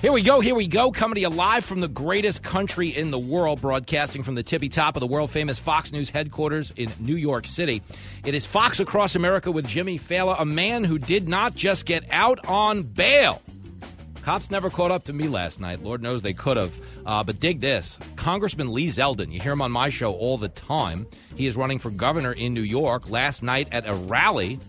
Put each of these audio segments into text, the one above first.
Here we go, here we go, coming to you live from the greatest country in the world, broadcasting from the tippy top of the world famous Fox News headquarters in New York City. It is Fox Across America with Jimmy Failla, a man who did not just get out on bail. Cops never caught up to me last night. Lord knows they could have. Uh, but dig this Congressman Lee Zeldin, you hear him on my show all the time. He is running for governor in New York. Last night at a rally,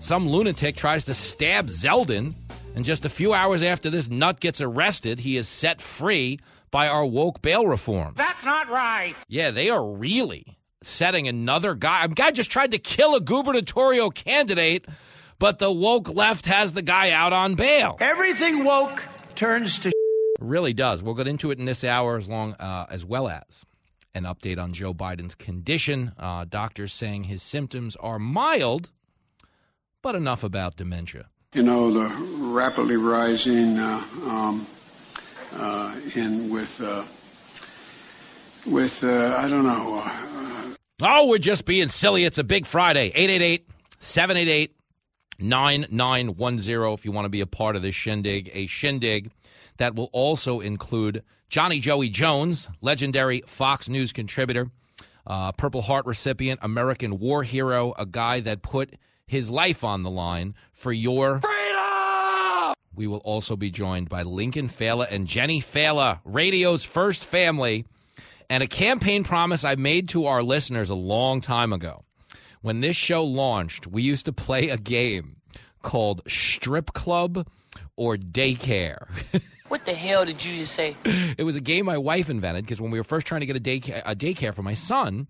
some lunatic tries to stab Zeldin and just a few hours after this nut gets arrested, he is set free by our woke bail reform. That's not right. Yeah, they are really setting another guy. A guy just tried to kill a gubernatorial candidate, but the woke left has the guy out on bail. Everything woke turns to. really does. We'll get into it in this hour as long uh, as well as an update on Joe Biden's condition. Uh, doctors saying his symptoms are mild, but enough about dementia you know, the rapidly rising uh, um, uh, in with uh, with uh, I don't know. Uh, oh, we're just being silly. It's a big Friday. 888 788 9910 if you want to be a part of this shindig. A shindig that will also include Johnny Joey Jones, legendary Fox News contributor, uh, Purple Heart recipient, American war hero, a guy that put his life on the line for your freedom. We will also be joined by Lincoln Failla and Jenny Failla, radio's first family, and a campaign promise I made to our listeners a long time ago. When this show launched, we used to play a game called Strip Club or Daycare. What the hell did you just say? It was a game my wife invented because when we were first trying to get a daycare, a daycare for my son,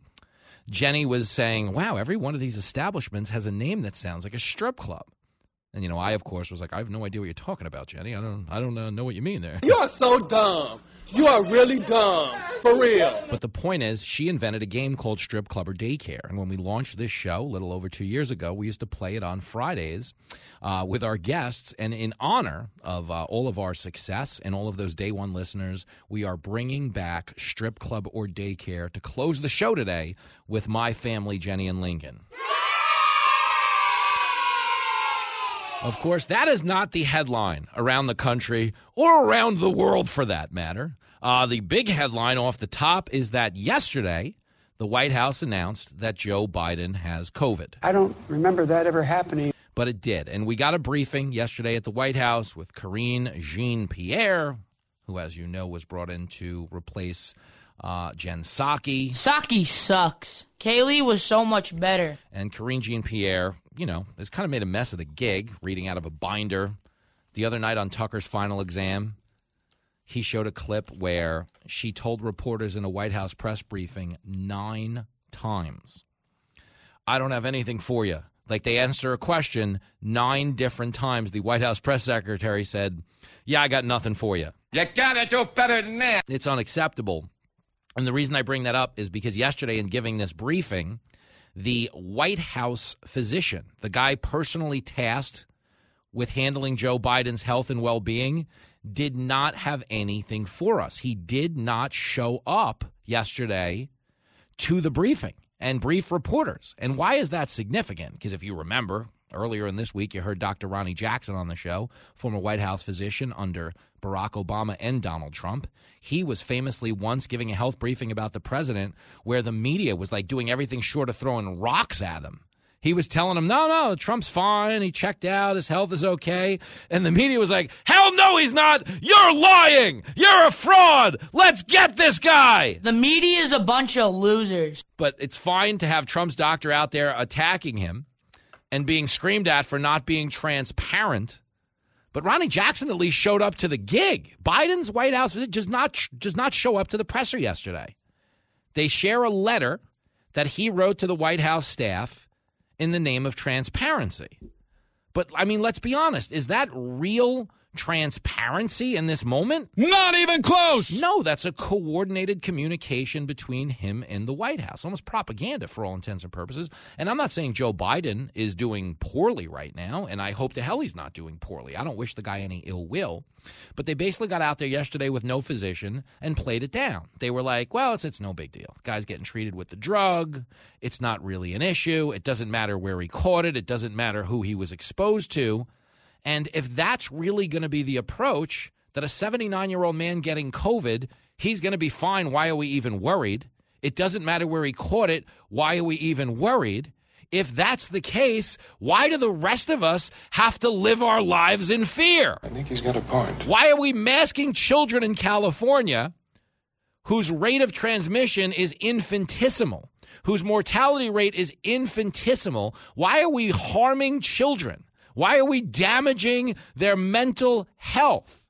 Jenny was saying, wow, every one of these establishments has a name that sounds like a strip club. And you know, I of course was like, I have no idea what you're talking about, Jenny. I don't, I don't uh, know what you mean there. You are so dumb. You are really dumb, for real. But the point is, she invented a game called Strip Club or Daycare. And when we launched this show a little over two years ago, we used to play it on Fridays uh, with our guests. And in honor of uh, all of our success and all of those day one listeners, we are bringing back Strip Club or Daycare to close the show today with my family, Jenny and Lincoln. Of course, that is not the headline around the country or around the world for that matter. Uh, the big headline off the top is that yesterday, the White House announced that Joe Biden has COVID. I don't remember that ever happening. But it did. And we got a briefing yesterday at the White House with Karine Jean Pierre, who, as you know, was brought in to replace uh, Jen Saki. Psaki sucks. Kayleigh was so much better. And Karine Jean Pierre, you know, has kind of made a mess of the gig, reading out of a binder. The other night on Tucker's final exam, he showed a clip where she told reporters in a White House press briefing nine times, I don't have anything for you. Like they asked her a question nine different times. The White House press secretary said, Yeah, I got nothing for you. You gotta do better than that. It's unacceptable. And the reason I bring that up is because yesterday, in giving this briefing, the White House physician, the guy personally tasked with handling Joe Biden's health and well being, did not have anything for us. He did not show up yesterday to the briefing and brief reporters. And why is that significant? Because if you remember, earlier in this week, you heard Dr. Ronny Jackson on the show, former White House physician under Barack Obama and Donald Trump. He was famously once giving a health briefing about the president where the media was like doing everything short of throwing rocks at him. He was telling him, no, no, Trump's fine. He checked out. His health is okay. And the media was like, hell no, he's not. You're lying. You're a fraud. Let's get this guy. The media is a bunch of losers. But it's fine to have Trump's doctor out there attacking him and being screamed at for not being transparent. But Ronny Jackson at least showed up to the gig. Biden's White House does not does not show up to the presser yesterday. They share a letter that he wrote to the White House staff in the name of transparency. But I mean, let's be honest, is that real transparency in this moment? Not even close. No, that's a coordinated communication between him and the White House. Almost propaganda for all intents and purposes. And I'm not saying Joe Biden is doing poorly right now, and I hope to hell he's not doing poorly. I don't wish the guy any ill will. But they basically got out there yesterday with no physician and played it down. They were like, well, it's it's no big deal. The guy's getting treated with the drug. It's not really an issue. It doesn't matter where he caught it. It doesn't matter who he was exposed to. And if that's really going to be the approach, that a 79 year old man getting COVID, he's going to be fine. Why are we even worried? It doesn't matter where he caught it. Why are we even worried? If that's the case, why do the rest of us have to live our lives in fear? I think he's got a point. Why are we masking children in California whose rate of transmission is infinitesimal, whose mortality rate is infinitesimal? Why are we harming children? Why are we damaging their mental health?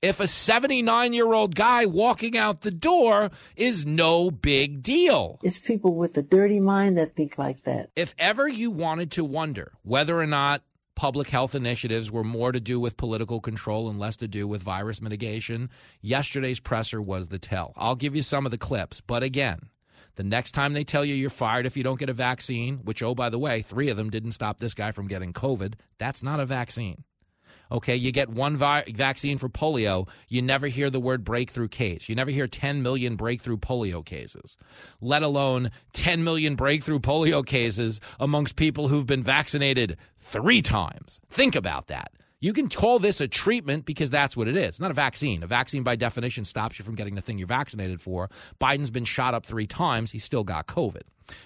If a 79 year old guy walking out the door is no big deal. It's people with a dirty mind that think like that. If ever you wanted to wonder whether or not public health initiatives were more to do with political control and less to do with virus mitigation, yesterday's presser was the tell. I'll give you some of the clips, but again, the next time they tell you you're fired if you don't get a vaccine, which, oh, by the way, three of them didn't stop this guy from getting COVID, that's not a vaccine. Okay, you get one vi- vaccine for polio, you never hear the word breakthrough case. You never hear 10 million breakthrough polio cases, let alone 10 million breakthrough polio cases amongst people who've been vaccinated three times. Think about that. You can call this a treatment because that's what it is. It's not a vaccine. A vaccine, by definition, stops you from getting the thing you're vaccinated for. Biden's been shot up three times. He still got COVID.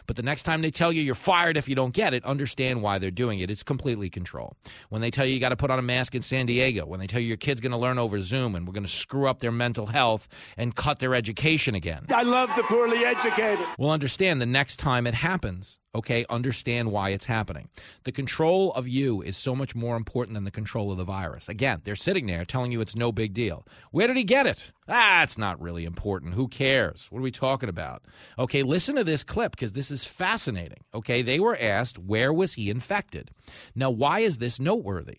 But the next time they tell you you're fired if you don't get it, understand why they're doing it. It's completely control. When they tell you you got to put on a mask in San Diego, when they tell you your kid's going to learn over Zoom and we're going to screw up their mental health and cut their education again. I love the poorly educated. We'll understand the next time it happens, okay, understand why it's happening. The control of you is so much more important than the control of the virus. Again, they're sitting there telling you it's no big deal. Where did he get it? Ah, it's not really important. Who cares? What are we talking about? Okay, listen to this clip because this is fascinating. Okay, they were asked, where was he infected? Now, why is this noteworthy?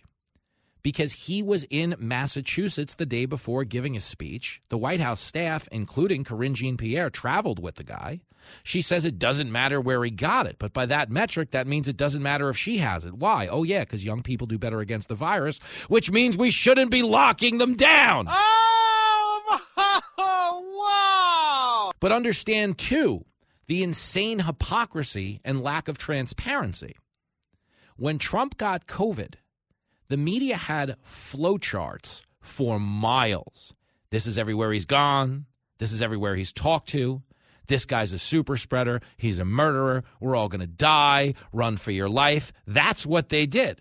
Because he was in Massachusetts the day before giving a speech. The White House staff, including Karine Jean Pierre, traveled with the guy. She says it doesn't matter where he got it, but by that metric, that means it doesn't matter if she has it. Why? Oh, yeah, because young people do better against the virus, which means we shouldn't be locking them down. Oh, wow! But understand, too, the insane hypocrisy and lack of transparency. When Trump got COVID, the media had flowcharts for miles. This is everywhere he's gone. This is everywhere he's talked to. This guy's a super spreader. He's a murderer. We're all going to die. Run for your life. That's what they did.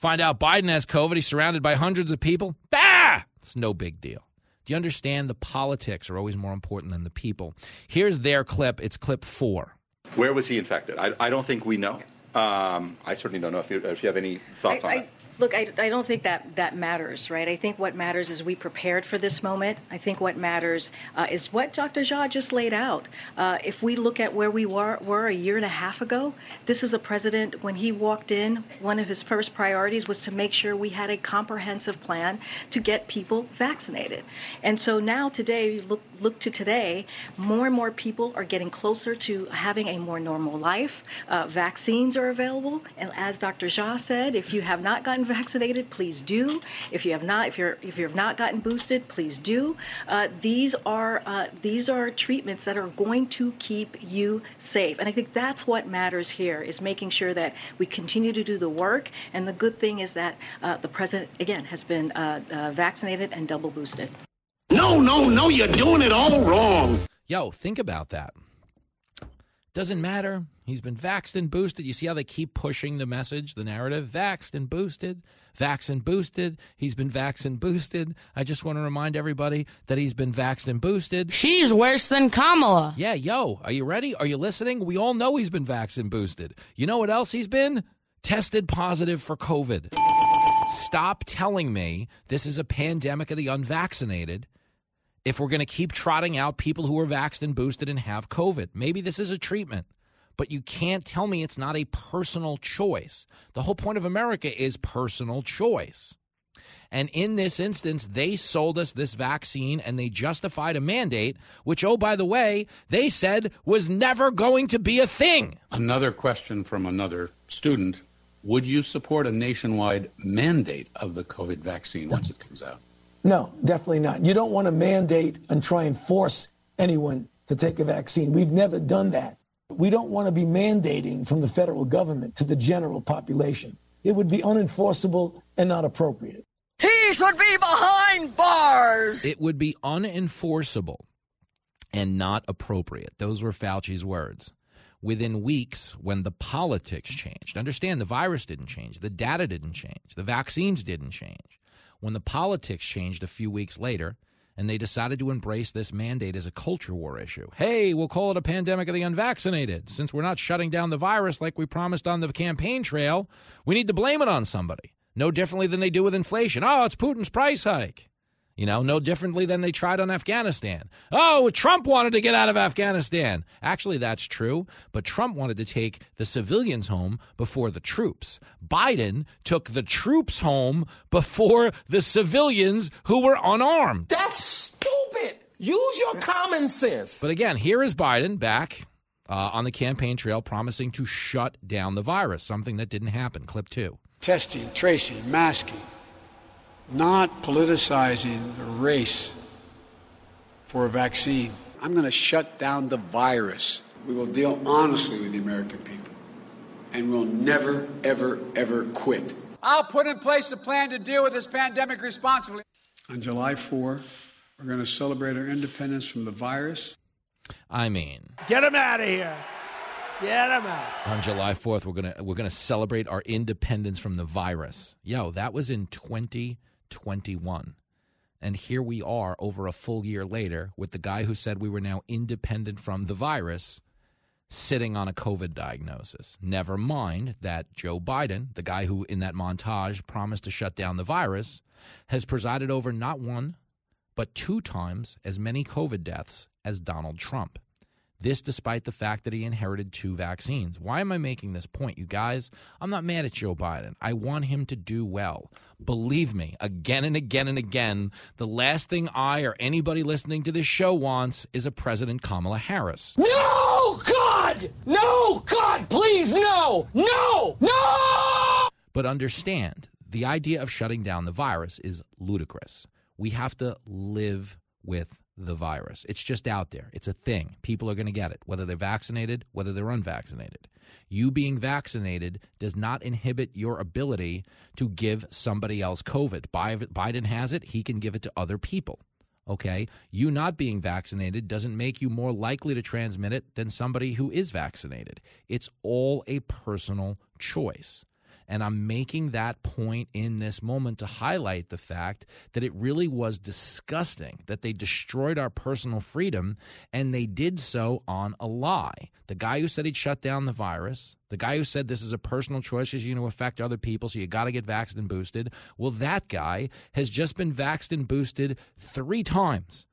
Find out Biden has COVID. He's surrounded by hundreds of people. Bah! It's no big deal. Do you understand the politics are always more important than the people? Here's their clip. It's clip four. Where was he infected? I, I don't think we know. Um, I certainly don't know if you, if you have any thoughts I, on I, it. Look, I, I don't think that that matters, right? I think what matters is we prepared for this moment. I think what matters uh, is what Dr. Jha just laid out. Uh, if we look at where we were, were a year and a half ago, this is a president, when he walked in, one of his first priorities was to make sure we had a comprehensive plan to get people vaccinated. And so now, today, look, look to today, more and more people are getting closer to having a more normal life. Uh, vaccines are available. And as Dr. Jha said, if you have not gotten vaccinated, please do. If you have not, if you're if you have not gotten boosted, please do. Uh, these are uh, these are treatments that are going to keep you safe, and I think that's what matters here is making sure that we continue to do the work. And the good thing is that uh, the president again has been uh, uh, vaccinated and double boosted. No, no, no, you're doing it all wrong. Yo, think about that. Doesn't matter. He's been vaxxed and boosted. You see how they keep pushing the message, the narrative? Vaxxed and boosted, vaxxed and boosted. He's been vaxxed and boosted. I just want to remind everybody that he's been vaxxed and boosted. She's worse than Kamala. Yeah, yo, are you ready? Are you listening? We all know he's been vaxxed and boosted. You know what else he's been? Tested positive for COVID. Stop telling me this is a pandemic of the unvaccinated if we're going to keep trotting out people who are vaxxed and boosted and have COVID. Maybe this is a treatment, but you can't tell me it's not a personal choice. The whole point of America is personal choice. And in this instance, they sold us this vaccine and they justified a mandate, which, oh, by the way, they said was never going to be a thing. Another question from another student Would you support a nationwide mandate of the COVID vaccine once it comes out? No, definitely not. You don't want to mandate and try and force anyone to take a vaccine. We've never done that. We don't want to be mandating from the federal government to the general population. It would be unenforceable and not appropriate. He should be behind bars. It would be unenforceable and not appropriate. Those were Fauci's words. Within weeks, when the politics changed, understand the virus didn't change, the data didn't change, the vaccines didn't change. When the politics changed a few weeks later, and they decided to embrace this mandate as a culture war issue. Hey, we'll call it a pandemic of the unvaccinated. Since we're not shutting down the virus like we promised on the campaign trail, we need to blame it on somebody. No differently than they do with inflation. Oh, it's Putin's price hike. You know, no differently than they tried on Afghanistan. Oh, Trump wanted to get out of Afghanistan. Actually, that's true, but Trump wanted to take the civilians home before the troops. Biden took the troops home before the civilians who were unarmed. That's stupid. Use your common sense. But again, here is Biden back uh, on the campaign trail promising to shut down the virus, something that didn't happen. Clip two. Testing, tracing, masking not politicizing the race for a vaccine. I'm going to shut down the virus. We will deal honestly with the American people, and we'll never, ever, ever quit. I'll put in place a plan to deal with this pandemic responsibly. On July 4, we're going to celebrate our independence from the virus. I mean, get him out of here. Get him out. On July 4th, we're gonna we're gonna celebrate our independence from the virus. Yo, that was in 20- 21. And here we are over a full year later with the guy who said we were now independent from the virus sitting on a COVID diagnosis. Never mind that Joe Biden, the guy who in that montage promised to shut down the virus, has presided over not one, but two times as many COVID deaths as Donald Trump. This despite the fact that he inherited two vaccines. Why am I making this point, you guys? I'm not mad at Joe Biden. I want him to do well. Believe me, again and again and again, the last thing I or anybody listening to this show wants is a President Kamala Harris. No, God! No, God, please, no! No! No! But understand, the idea of shutting down the virus is ludicrous. We have to live with the virus. It's just out there. It's a thing. People are going to get it, whether they're vaccinated, whether they're unvaccinated. You being vaccinated does not inhibit your ability to give somebody else COVID. Biden has it, he can give it to other people. Okay? You not being vaccinated doesn't make you more likely to transmit it than somebody who is vaccinated. It's all a personal choice. And I'm making that point in this moment to highlight the fact that it really was disgusting that they destroyed our personal freedom and they did so on a lie. The guy who said he'd shut down the virus, the guy who said this is a personal choice you're going to affect other people, so you got to get vaccinated and boosted. Well, that guy has just been vaccinated and boosted three times,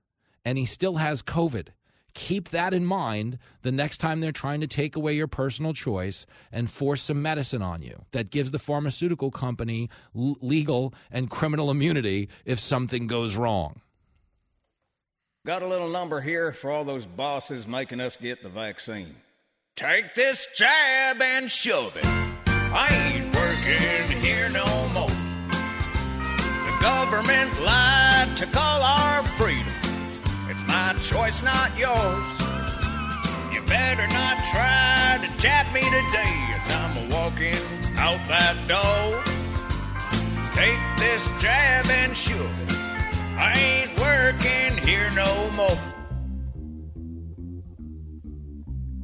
and he still has COVID keep that in mind the next time they're trying to take away your personal choice and force some medicine on you that gives the pharmaceutical company l- legal and criminal immunity if something goes wrong. Got a little number here for all those bosses making us get the vaccine. Take this jab and shove it. I ain't working here no more. The government lied to call our freedom my choice, not yours. You better not try to jab me today as I'm walking out that door. Take this jab and shove it. I ain't working here no more.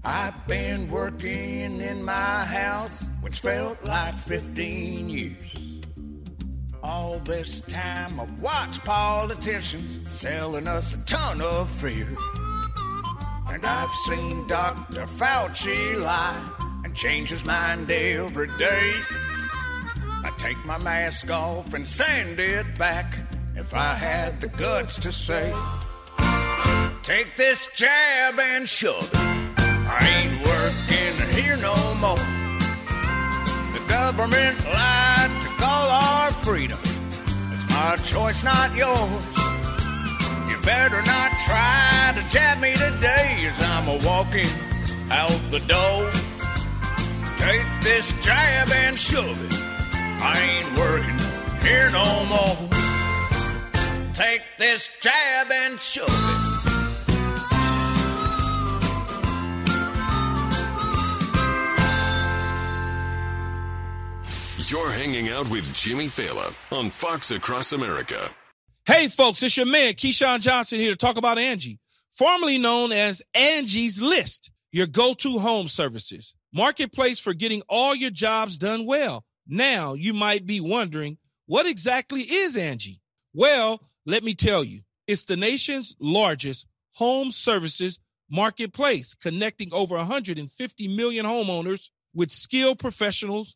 I've been working in my house, which felt like 15 years. All this time I've watched politicians selling us a ton of fear. And I've seen Dr. Fauci lie and change his mind every day. I take my mask off and send it back if I had the guts to say, Take this jab and shove it. I ain't working here no more The government lied our freedom. It's my choice not yours. You better not try to jab me today as I'm a walking out the door. Take this jab and shove it. I ain't working here no more. Take this jab and shove it. You're hanging out with Jimmy Failla on Fox Across America. Hey, folks, it's your man, Keyshawn Johnson, here to talk about Angie, formerly known as Angie's List, your go to home services. Marketplace for getting all your jobs done well. Now, you might be wondering, what exactly is Angie? Well, let me tell you, it's the nation's largest home services marketplace, connecting over 150 million homeowners with skilled professionals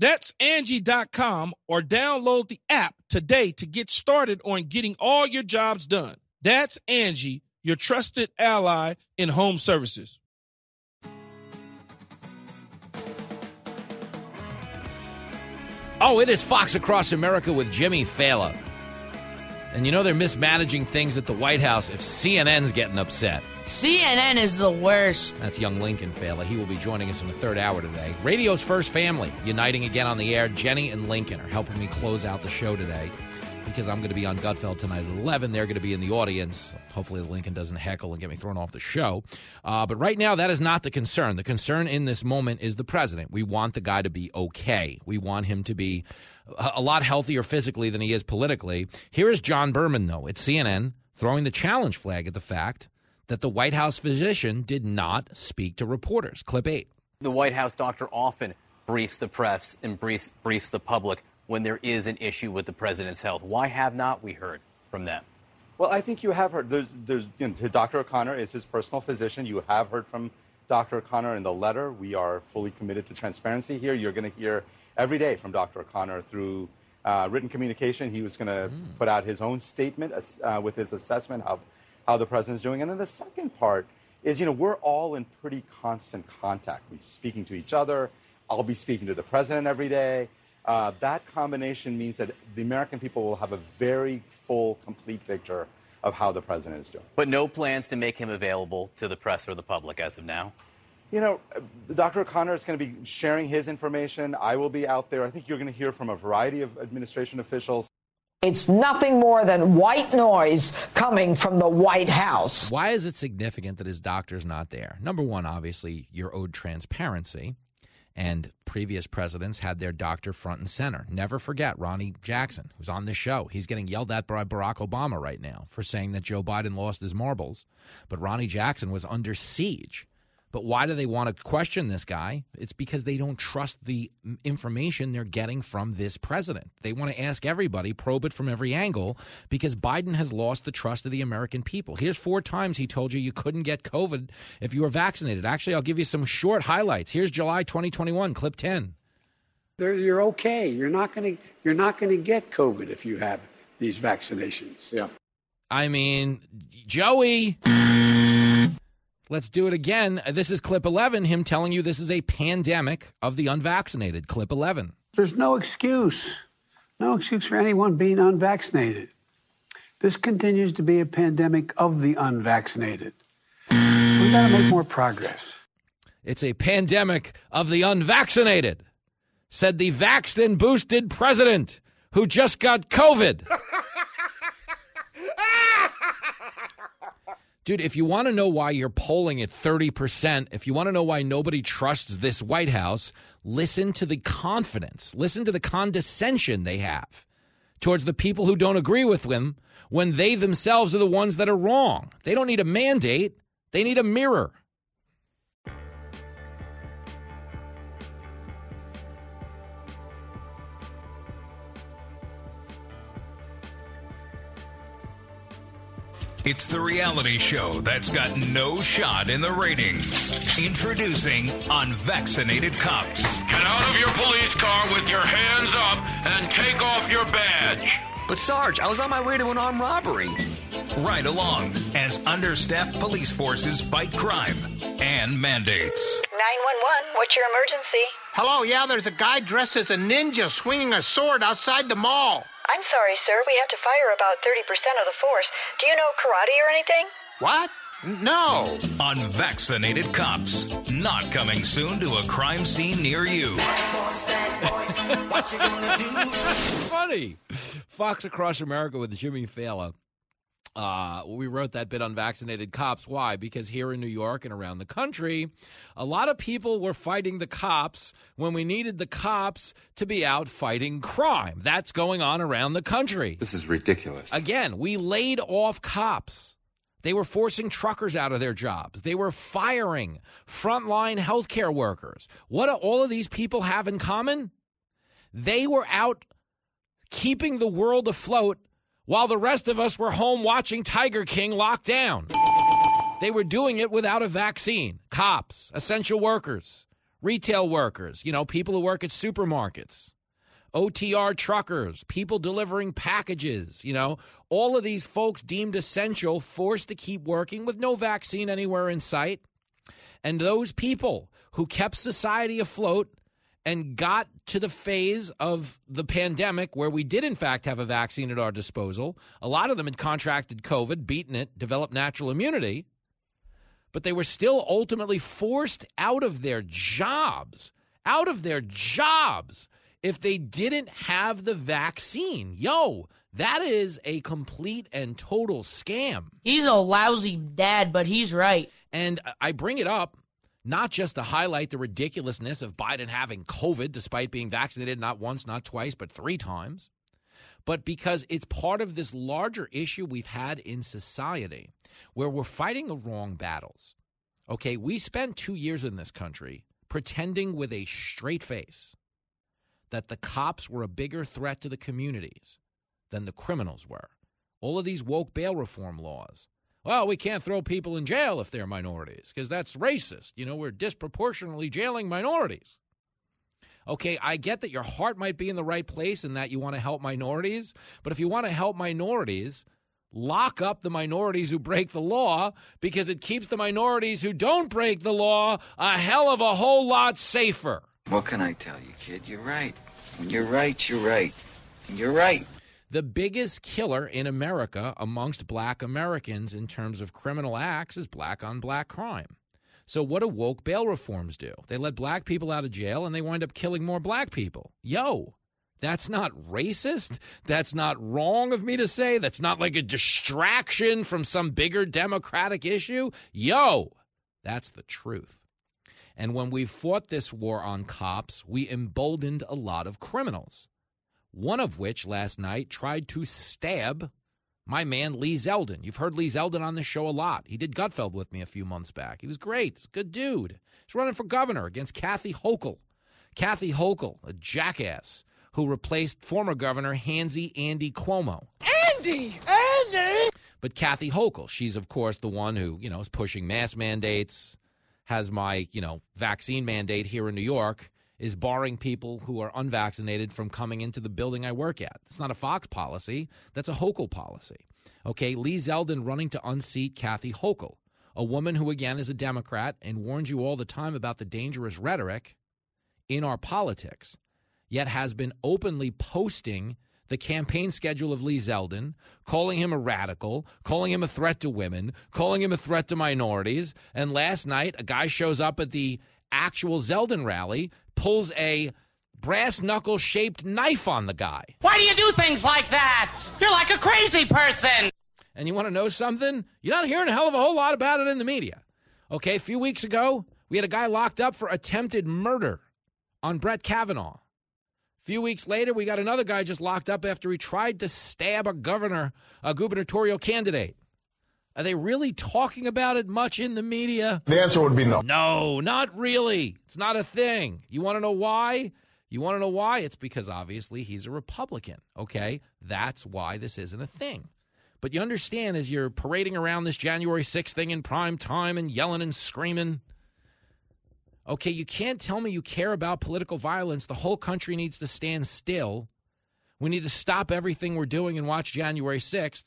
That's Angie.com or download the app today to get started on getting all your jobs done. That's Angie, your trusted ally in home services. Oh, it is Fox Across America with Jimmy Failla. And you know they're mismanaging things at the White House if CNN's getting upset. CNN is the worst. That's young Lincoln Failla. He will be joining us in the third hour today. Radio's first family, uniting again on the air. Jenny and Lincoln are helping me close out the show today because I'm going to be on Gutfeld tonight at 11. They're going to be in the audience. Hopefully, Lincoln doesn't heckle and get me thrown off the show. Uh, but right now, that is not the concern. The concern in this moment is the president. We want the guy to be okay. We want him to be a lot healthier physically than he is politically. Here is John Berman, though, at CNN, throwing the challenge flag at the fact that the White House physician did not speak to reporters. Clip 8. The White House doctor often briefs the press and briefs, briefs the public when there is an issue with the president's health. Why have not we heard from them? Well, I think you have heard. There's, there's, you know, Dr. O'Connor is his personal physician. You have heard from Dr. O'Connor in the letter. We are fully committed to transparency here. You're going to hear every day from Dr. O'Connor through uh, written communication. He was going to mm. put out his own statement uh, with his assessment of how the president's doing. And then the second part is, you know, we're all in pretty constant contact. We're speaking to each other. I'll be speaking to the president every day. Uh, that combination means that the American people will have a very full, complete picture of how the president is doing. But no plans to make him available to the press or the public as of now? You know, Dr. O'Connor is going to be sharing his information. I will be out there. I think you're going to hear from a variety of administration officials. It's nothing more than white noise coming from the White House. Why is it significant that his doctor's not there? Number one, obviously, you're owed transparency. And previous presidents had their doctor front and center. Never forget Ronny Jackson, who's on this show. He's getting yelled at by Barack Obama right now for saying that Joe Biden lost his marbles. But Ronny Jackson was under siege but why do they want to question this guy? It's because they don't trust the information they're getting from this president. They want to ask everybody, probe it from every angle, because Biden has lost the trust of the American people. Here's four times he told you you couldn't get COVID if you were vaccinated. Actually, I'll give you some short highlights. Here's July 2021, clip 10. You're okay. You're not going to you're not going to get COVID if you have these vaccinations. Yeah. I mean, Joey. Let's do it again. This is clip 11, him telling you this is a pandemic of the unvaccinated. Clip 11. There's no excuse. No excuse for anyone being unvaccinated. This continues to be a pandemic of the unvaccinated. We've got to make more progress. It's a pandemic of the unvaccinated, said the vaxxed and boosted president who just got COVID. Dude, if you want to know why you're polling at 30%, if you want to know why nobody trusts this White House, listen to the confidence, listen to the condescension they have towards the people who don't agree with them when they themselves are the ones that are wrong. They don't need a mandate, they need a mirror. It's the reality show that's got no shot in the ratings. Introducing Unvaccinated Cops. Get out of your police car with your hands up and take off your badge. But, Sarge, I was on my way to an armed robbery. Right along as understaffed police forces fight crime and mandates. 911, what's your emergency? Hello, yeah, there's a guy dressed as a ninja swinging a sword outside the mall. I'm sorry, sir. We have to fire about 30% of the force. Do you know karate or anything? What? No. Unvaccinated cops. Not coming soon to a crime scene near you. Funny. Fox Across America with Jimmy Failla. Uh, we wrote that bit on vaccinated cops. Why? Because here in New York and around the country, a lot of people were fighting the cops when we needed the cops to be out fighting crime. That's going on around the country. This is ridiculous. Again, we laid off cops. They were forcing truckers out of their jobs. They were firing frontline healthcare workers. What do all of these people have in common? They were out keeping the world afloat while the rest of us were home watching Tiger King locked down. They were doing it without a vaccine. Cops, essential workers, retail workers, you know, people who work at supermarkets, OTR truckers, people delivering packages, you know, all of these folks deemed essential, forced to keep working with no vaccine anywhere in sight. And those people who kept society afloat and got to the phase of the pandemic where we did, in fact, have a vaccine at our disposal. A lot of them had contracted COVID, beaten it, developed natural immunity, but they were still ultimately forced out of their jobs, out of their jobs, if they didn't have the vaccine. Yo, that is a complete and total scam. He's a lousy dad, but he's right. And I bring it up not just to highlight the ridiculousness of Biden having COVID despite being vaccinated not once, not twice, but three times, but because it's part of this larger issue we've had in society where we're fighting the wrong battles. Okay, we spent two years in this country pretending with a straight face that the cops were a bigger threat to the communities than the criminals were. All of these woke bail reform laws well, we can't throw people in jail if they're minorities because that's racist. You know, we're disproportionately jailing minorities. Okay, I get that your heart might be in the right place and that you want to help minorities, but if you want to help minorities, lock up the minorities who break the law because it keeps the minorities who don't break the law a hell of a whole lot safer. What can I tell you, kid? You're right. When you're right, you're right. And you're right the biggest killer in America amongst black Americans in terms of criminal acts is black on black crime. So, what do woke bail reforms do? They let black people out of jail and they wind up killing more black people. Yo, that's not racist. That's not wrong of me to say. That's not like a distraction from some bigger democratic issue. Yo, that's the truth. And when we fought this war on cops, we emboldened a lot of criminals one of which last night tried to stab my man Lee Zeldin. You've heard Lee Zeldin on this show a lot. He did Gutfeld with me a few months back. He was great. He's a good dude. He's running for governor against Kathy Hochul. Kathy Hochul, a jackass who replaced former governor Handsy Andy Cuomo. Andy! Andy! But Kathy Hochul, she's of course the one who, you know, is pushing mask mandates, has my, you know, vaccine mandate here in New York is barring people who are unvaccinated from coming into the building I work at. It's not a Fox policy, that's a Hochul policy. Okay, Lee Zeldin running to unseat Kathy Hochul, a woman who, again, is a Democrat and warns you all the time about the dangerous rhetoric in our politics, yet has been openly posting the campaign schedule of Lee Zeldin, calling him a radical, calling him a threat to women, calling him a threat to minorities. And last night, a guy shows up at the actual Zeldin rally pulls a brass knuckle shaped knife on the guy. Why do you do things like that? You're like a crazy person. And you want to know something? You're not hearing a hell of a whole lot about it in the media. Okay, a few weeks ago, we had a guy locked up for attempted murder on Brett Kavanaugh. A few weeks later, we got another guy just locked up after he tried to stab a governor, a gubernatorial candidate. Are they really talking about it much in the media? The answer would be no. No, not really. It's not a thing. You want to know why? You want to know why? It's because obviously he's a Republican. Okay? That's why this isn't a thing. But you understand as you're parading around this January 6th thing in prime time and yelling and screaming, okay, you can't tell me you care about political violence. The whole country needs to stand still. We need to stop everything we're doing and watch January 6th.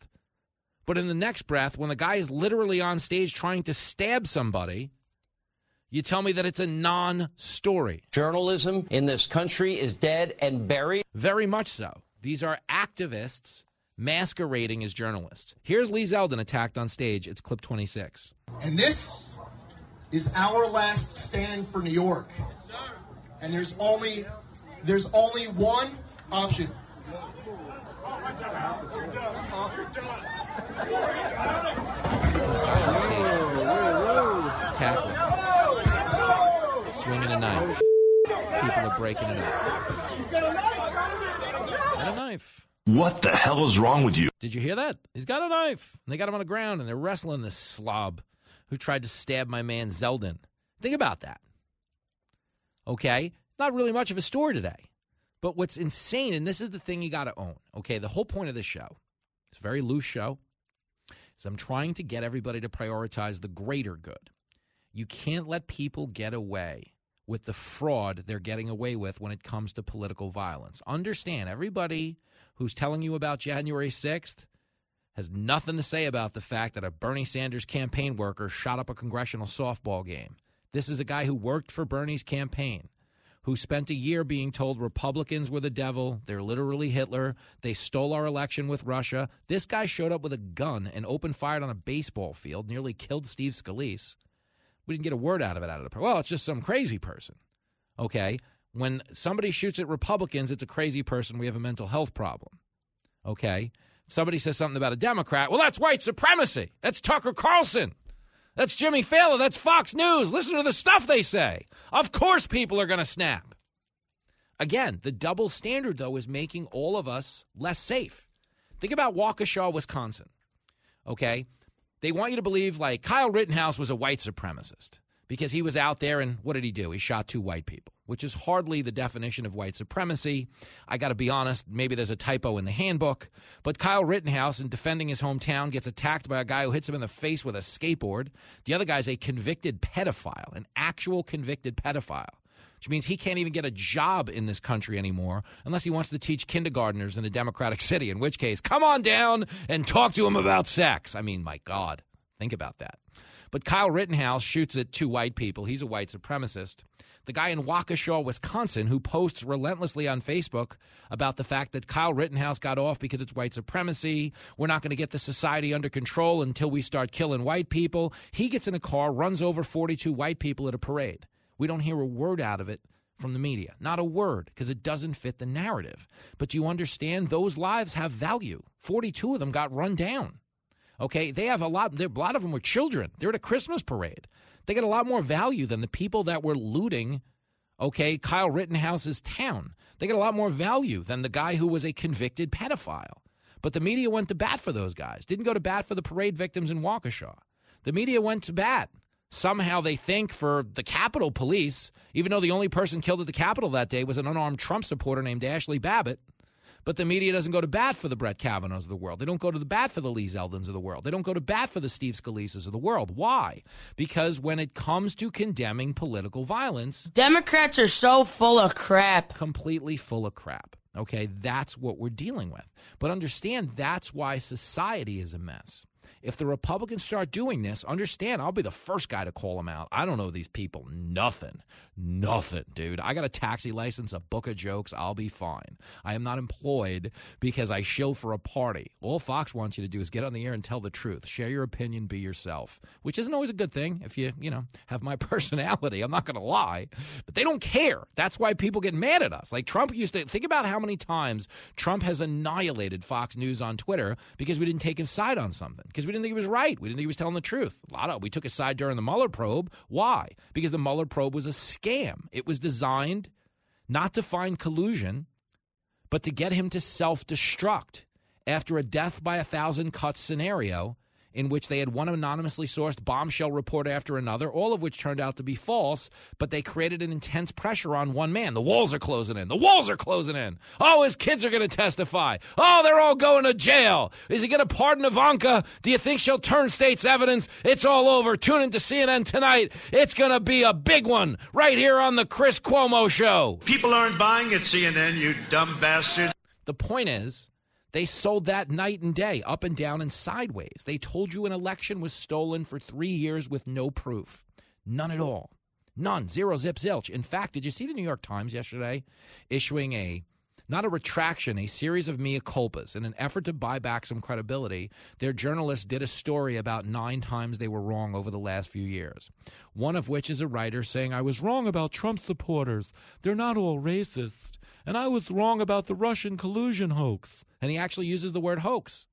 But in the next breath, when the guy is literally on stage trying to stab somebody, you tell me that it's a non story. Journalism in this country is dead and buried. Very much so. These are activists masquerading as journalists. Here's Lee Zeldin attacked on stage. It's clip 26. And this is our last stand for New York. And there's only there's only one option. Tackling. Swinging a knife. People are breaking it up. Got a knife. What the hell is wrong with you? Did you hear that? He's got a knife. And they got him on the ground and they're wrestling this slob who tried to stab my man Zeldin. Think about that. Okay? Not really much of a story today. But what's insane, and this is the thing you got to own, okay? The whole point of this show, it's a very loose show, is I'm trying to get everybody to prioritize the greater good. You can't let people get away with the fraud they're getting away with when it comes to political violence. Understand, everybody who's telling you about January 6th has nothing to say about the fact that a Bernie Sanders campaign worker shot up a congressional softball game. This is a guy who worked for Bernie's campaign who spent a year being told Republicans were the devil. They're literally Hitler. They stole our election with Russia. This guy showed up with a gun and opened fire on a baseball field, nearly killed Steve Scalise. We didn't get a word out of it out of the well, it's just some crazy person. Okay. When somebody shoots at Republicans, it's a crazy person. We have a mental health problem. Okay. Somebody says something about a Democrat. Well, that's white supremacy. That's Tucker Carlson. That's Jimmy Failla. That's Fox News. Listen to the stuff they say. Of course, people are going to snap. Again, the double standard, though, is making all of us less safe. Think about Waukesha, Wisconsin. Okay? They want you to believe like Kyle Rittenhouse was a white supremacist because he was out there and what did he do? He shot two white people, which is hardly the definition of white supremacy. I got to be honest, maybe there's a typo in the handbook, but Kyle Rittenhouse, in defending his hometown, gets attacked by a guy who hits him in the face with a skateboard. The other guy's a convicted pedophile, an actual convicted pedophile. Which means he can't even get a job in this country anymore unless he wants to teach kindergartners in a democratic city, in which case, come on down and talk to him about sex. I mean, my God, think about that. But Kyle Rittenhouse shoots at two white people. He's a white supremacist. The guy in Waukesha, Wisconsin, who posts relentlessly on Facebook about the fact that Kyle Rittenhouse got off because it's white supremacy. We're not going to get the society under control until we start killing white people. He gets in a car, runs over 42 white people at a parade. We don't hear a word out of it from the media. Not a word, because it doesn't fit the narrative. But you understand those lives have value. 42 of them got run down. Okay, they have a lot. A lot of them were children. They're at a Christmas parade. They get a lot more value than the people that were looting. Okay, Kyle Rittenhouse's town. They get a lot more value than the guy who was a convicted pedophile. But the media went to bat for those guys. Didn't go to bat for the parade victims in Waukesha. The media went to bat. Somehow they think for the Capitol Police, even though the only person killed at the Capitol that day was an unarmed Trump supporter named Ashley Babbitt. But the media doesn't go to bat for the Brett Kavanaughs of the world. They don't go to the bat for the Lee Zeldins of the world. They don't go to bat for the Steve Scalises of the world. Why? Because when it comes to condemning political violence, Democrats are so full of crap. Completely full of crap. Okay, that's what we're dealing with. But understand that's why society is a mess. If the Republicans start doing this, understand I'll be the first guy to call them out. I don't know these people nothing. Nothing, dude. I got a taxi license, a book of jokes. I'll be fine. I am not employed because I shill for a party. All Fox wants you to do is get on the air and tell the truth. Share your opinion, be yourself, which isn't always a good thing if you, you know, have my personality. I'm not going to lie, but they don't care. That's why people get mad at us. Like Trump used to think about how many times Trump has annihilated Fox News on Twitter because we didn't take his side on something, because we didn't think he was right. We didn't think he was telling the truth. A lot of we took his side during the Mueller probe. Why? Because the Mueller probe was a scam. It was designed not to find collusion, but to get him to self destruct after a death by a thousand cuts scenario in which they had one anonymously sourced bombshell report after another, all of which turned out to be false, but they created an intense pressure on one man. The walls are closing in. The walls are closing in. Oh, his kids are going to testify. Oh, they're all going to jail. Is he going to pardon Ivanka? Do you think she'll turn state's evidence? It's all over. Tune into CNN tonight. It's going to be a big one right here on the Chris Cuomo Show. People aren't buying at CNN, you dumb bastards. The point is, they sold that night and day, up and down and sideways. They told you an election was stolen for three years with no proof. None at all. None. Zero zip zilch. In fact, did you see the New York Times yesterday issuing a not a retraction, a series of mea culpas in an effort to buy back some credibility. Their journalists did a story about nine times they were wrong over the last few years. One of which is a writer saying, I was wrong about Trump supporters. They're not all racist. And I was wrong about the Russian collusion hoax. And he actually uses the word hoax.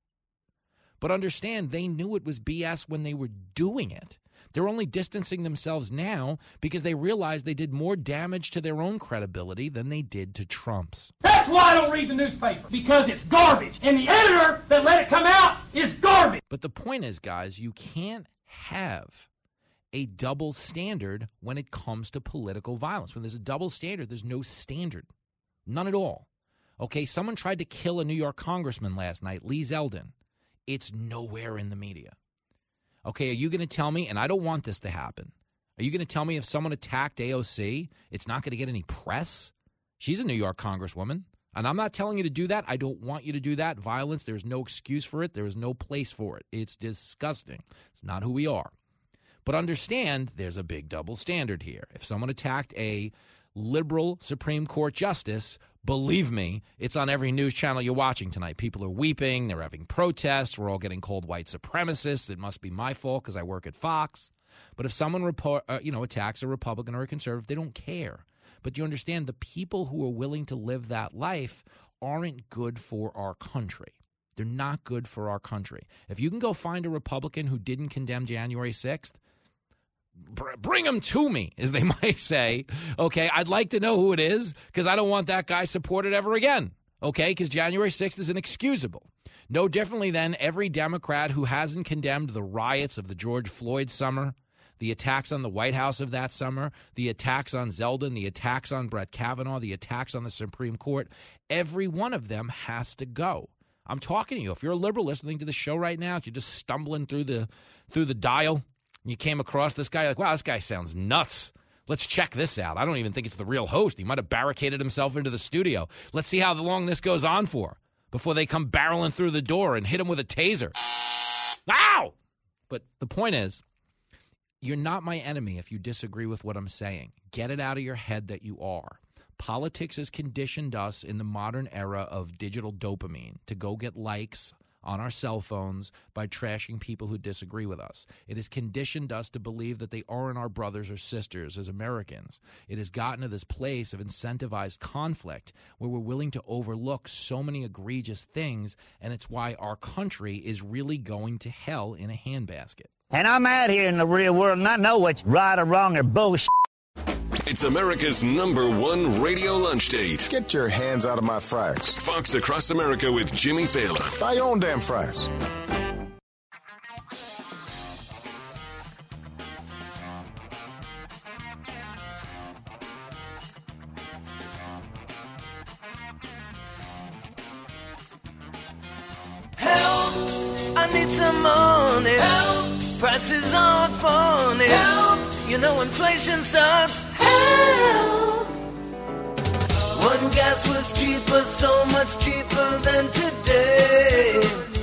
But understand, they knew it was BS when they were doing it. They're only distancing themselves now because they realized they did more damage to their own credibility than they did to Trump's. That's why I don't read the newspaper, because it's garbage. And the editor that let it come out is garbage. But the point is, guys, you can't have a double standard when it comes to political violence. When there's a double standard, there's no standard. None at all. Okay, someone tried to kill a New York congressman last night, Lee Zeldin. It's nowhere in the media. Okay, are you going to tell me, and I don't want this to happen, are you going to tell me if someone attacked AOC, it's not going to get any press? She's a New York congresswoman. And I'm not telling you to do that. I don't want you to do that. Violence, there's no excuse for it. There is no place for it. It's disgusting. It's not who we are. But understand there's a big double standard here. If someone attacked a liberal Supreme Court justice, believe me, it's on every news channel you're watching tonight. People are weeping, they're having protests, we're all getting called white supremacists. It must be my fault because I work at Fox. But if someone report, uh, you know attacks a Republican or a conservative, they don't care. But you understand the people who are willing to live that life aren't good for our country. They're not good for our country. If you can go find a Republican who didn't condemn January 6th, bring them to me, as they might say. Okay, I'd like to know who it is because I don't want that guy supported ever again. Okay, because January 6th is inexcusable. No differently than every Democrat who hasn't condemned the riots of the George Floyd summer, the attacks on the White House of that summer, the attacks on Zeldin, the attacks on Brett Kavanaugh, the attacks on the Supreme Court. Every one of them has to go. I'm talking to you. If you're a liberal listening to the show right now, if you're just stumbling through the through the dial, you came across this guy, like, wow, this guy sounds nuts. Let's check this out. I don't even think it's the real host. He might have barricaded himself into the studio. Let's see how long this goes on for before they come barreling through the door and hit him with a taser. Ow! But the point is, you're not my enemy if you disagree with what I'm saying. Get it out of your head that you are. Politics has conditioned us in the modern era of digital dopamine to go get likes on our cell phones by trashing people who disagree with us. It has conditioned us to believe that they aren't our brothers or sisters as Americans. It has gotten to this place of incentivized conflict where we're willing to overlook so many egregious things, and it's why our country is really going to hell in a handbasket. And I'm out here in the real world and I know what's right or wrong or bullshit. It's America's number one radio lunch date. Get your hands out of my fries. Fox Across America with Jimmy Failla. Buy your own damn fries. Help! I need some money. Help! Prices aren't funny. Help! You know inflation sucks. One gas was cheaper, so much cheaper than today.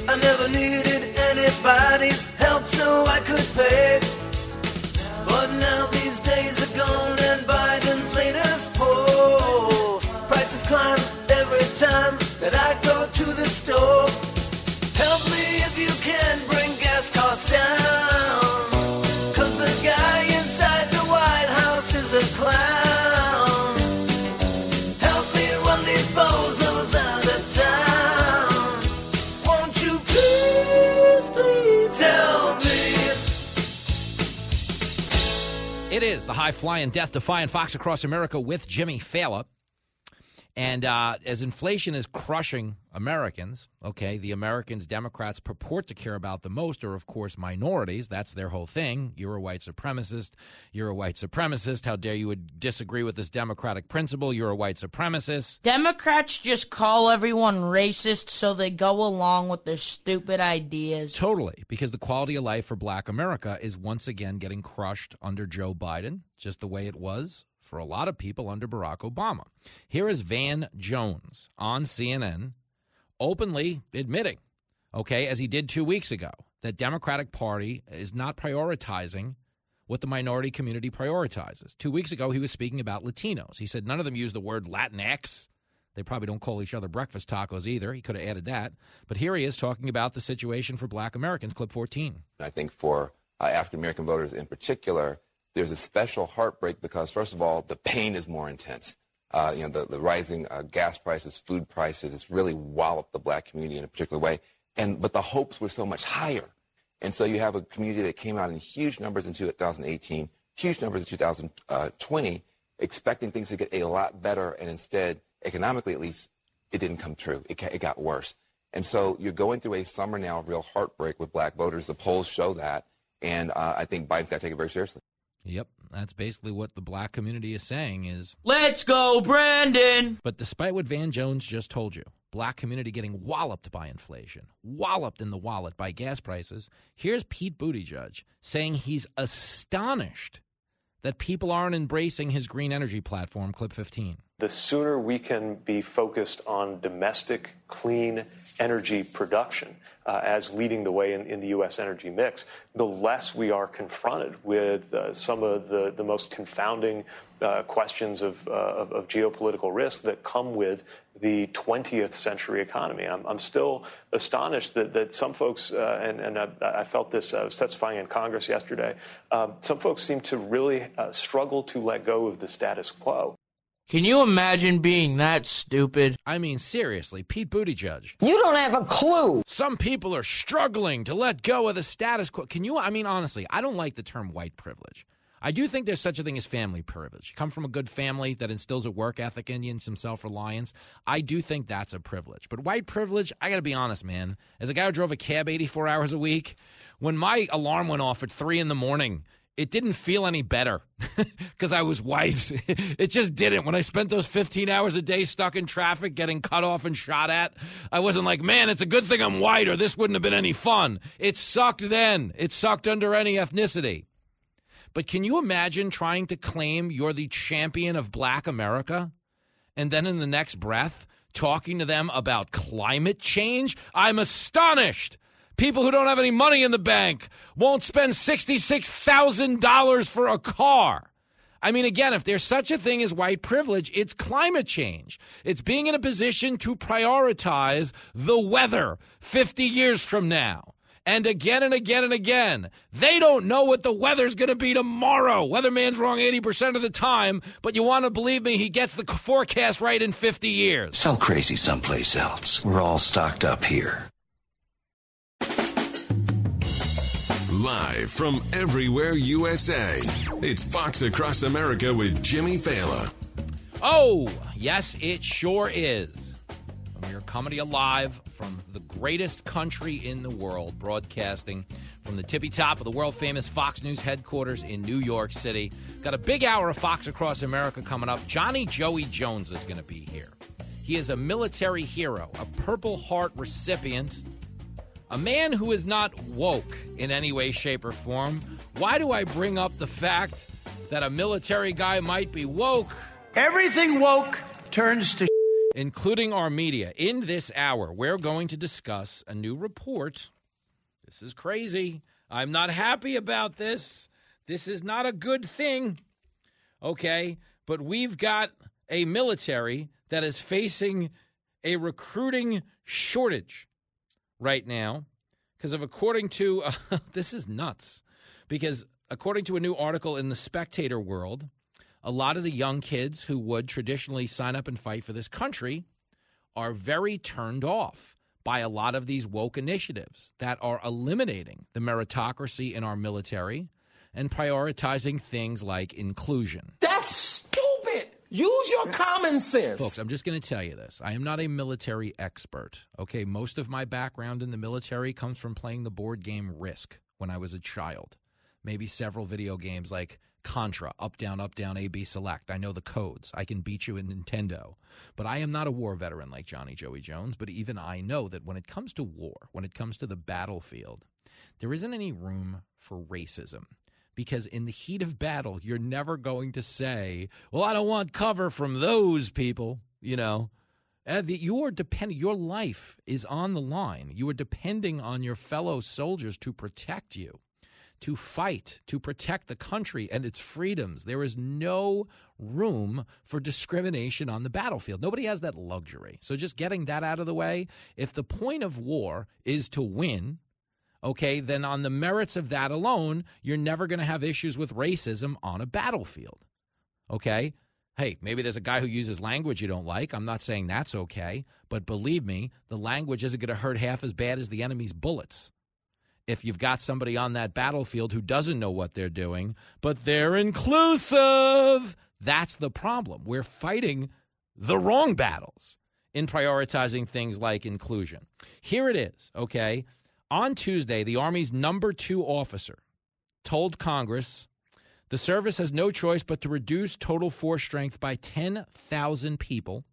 I never needed anybody's help, so I could pay. But now these days are gone and Biden's latest poll. Prices climb every time that I go to the store. High flying, death defying Fox Across America with Jimmy Failla. And uh, as inflation is crushing Americans, okay, the Americans Democrats purport to care about the most are, of course, minorities. That's their whole thing. You're a white supremacist. You're a white supremacist. How dare you would disagree with this democratic principle? You're a white supremacist. Democrats just call everyone racist so they go along with their stupid ideas. Totally, because the quality of life for black America is once again getting crushed under Joe Biden, just the way it was for a lot of people under Barack Obama. Here is Van Jones on CNN openly admitting, okay, as he did two weeks ago, that Democratic Party is not prioritizing what the minority community prioritizes. Two weeks ago, he was speaking about Latinos. He said none of them use the word Latinx. They probably don't call each other breakfast tacos either. He could have added that. But here he is talking about the situation for black Americans. Clip 14. I think for uh, African American voters in particular, there's a special heartbreak because, first of all, the pain is more intense. Uh, you know, the, the rising uh, gas prices, food prices, it's really walloped the black community in a particular way. And but the hopes were so much higher, and so you have a community that came out in huge numbers in 2018, huge numbers in 2020, expecting things to get a lot better, and instead, economically at least, it didn't come true. It, it got worse. And so you're going through a summer now of real heartbreak with black voters. The polls show that, and uh, I think Biden's got to take it very seriously. Yep, that's basically what the black community is saying is Let's go, Brandon. But despite what Van Jones just told you, black community getting walloped by inflation, walloped in the wallet by gas prices, here's Pete Buttigieg saying he's astonished that people aren't embracing his green energy platform, clip 15. The sooner we can be focused on domestic clean energy production uh, as leading the way in, in, the U.S. energy mix, the less we are confronted with uh, some of the, the most confounding uh, questions of, uh, of, of, geopolitical risk that come with the 20th century economy. I'm, I'm still astonished that, that some folks, uh, and, and I, I, felt this, I was testifying in Congress yesterday, um, some folks seem to really uh, struggle to let go of the status quo. Can you imagine being that stupid? I mean, seriously, Pete Buttigieg. You don't have a clue. Some people are struggling to let go of the status quo. Can you, I mean, honestly, I don't like the term white privilege. I do think there's such a thing as family privilege. You come from a good family that instills a work ethic in you and some self reliance. I do think that's a privilege. But white privilege, I got to be honest, man. As a guy who drove a cab 84 hours a week, when my alarm went off at 3 in the morning, it didn't feel any better because I was white. it just didn't. When I spent those 15 hours a day stuck in traffic, getting cut off and shot at, I wasn't like, man, it's a good thing I'm white or this wouldn't have been any fun. It sucked then. It sucked under any ethnicity. But can you imagine trying to claim you're the champion of black America and then in the next breath talking to them about climate change? I'm astonished. People who don't have any money in the bank won't spend $66,000 for a car. I mean, again, if there's such a thing as white privilege, it's climate change. It's being in a position to prioritize the weather 50 years from now. And again and again and again. They don't know what the weather's going to be tomorrow. Weatherman's wrong 80% of the time, but you want to believe me, he gets the forecast right in 50 years. Sell crazy someplace else. We're all stocked up here. Live from everywhere USA, it's Fox Across America with Jimmy Failla. Oh, yes, it sure is. We are comedy alive from the greatest country in the world, broadcasting from the tippy top of the world famous Fox News headquarters in New York City. Got a big hour of Fox Across America coming up. Johnny Joey Jones is going to be here. He is a military hero, a Purple Heart recipient a man who is not woke in any way, shape, or form. Why do I bring up the fact that a military guy might be woke? Everything woke turns to including our media. In this hour, we're going to discuss a new report. This is crazy. I'm not happy about this. This is not a good thing. Okay, but we've got a military that is facing a recruiting shortage right now because of according to uh, this is nuts because according to a new article in the Spectator World, a lot of the young kids who would traditionally sign up and fight for this country are very turned off by a lot of these woke initiatives that are eliminating the meritocracy in our military and prioritizing things like inclusion. That's. Use your common sense. Folks, I'm just going to tell you this. I am not a military expert. Okay, most of my background in the military comes from playing the board game Risk when I was a child. Maybe several video games like Contra, up, down, up, down, A, B, select. I know the codes. I can beat you in Nintendo. But I am not a war veteran like Johnny Joey Jones. But even I know that when it comes to war, when it comes to the battlefield, there isn't any room for racism because in the heat of battle, you're never going to say, "Well, I don't want cover from those people." You know, uh, you are depending. Your life is on the line. You are depending on your fellow soldiers to protect you, to fight, to protect the country and its freedoms. There is no room for discrimination on the battlefield. Nobody has that luxury. So, just getting that out of the way. If the point of war is to win, okay, then on the merits of that alone, you're never going to have issues with racism on a battlefield. Okay? Hey, maybe there's a guy who uses language you don't like. I'm not saying that's okay, but believe me, the language isn't going to hurt half as bad as the enemy's bullets. If you've got somebody on that battlefield who doesn't know what they're doing, but they're inclusive, that's the problem. We're fighting the wrong battles in prioritizing things like inclusion. Here it is, okay? On Tuesday, the Army's number two officer told Congress the service has no choice but to reduce total force strength by 10,000 people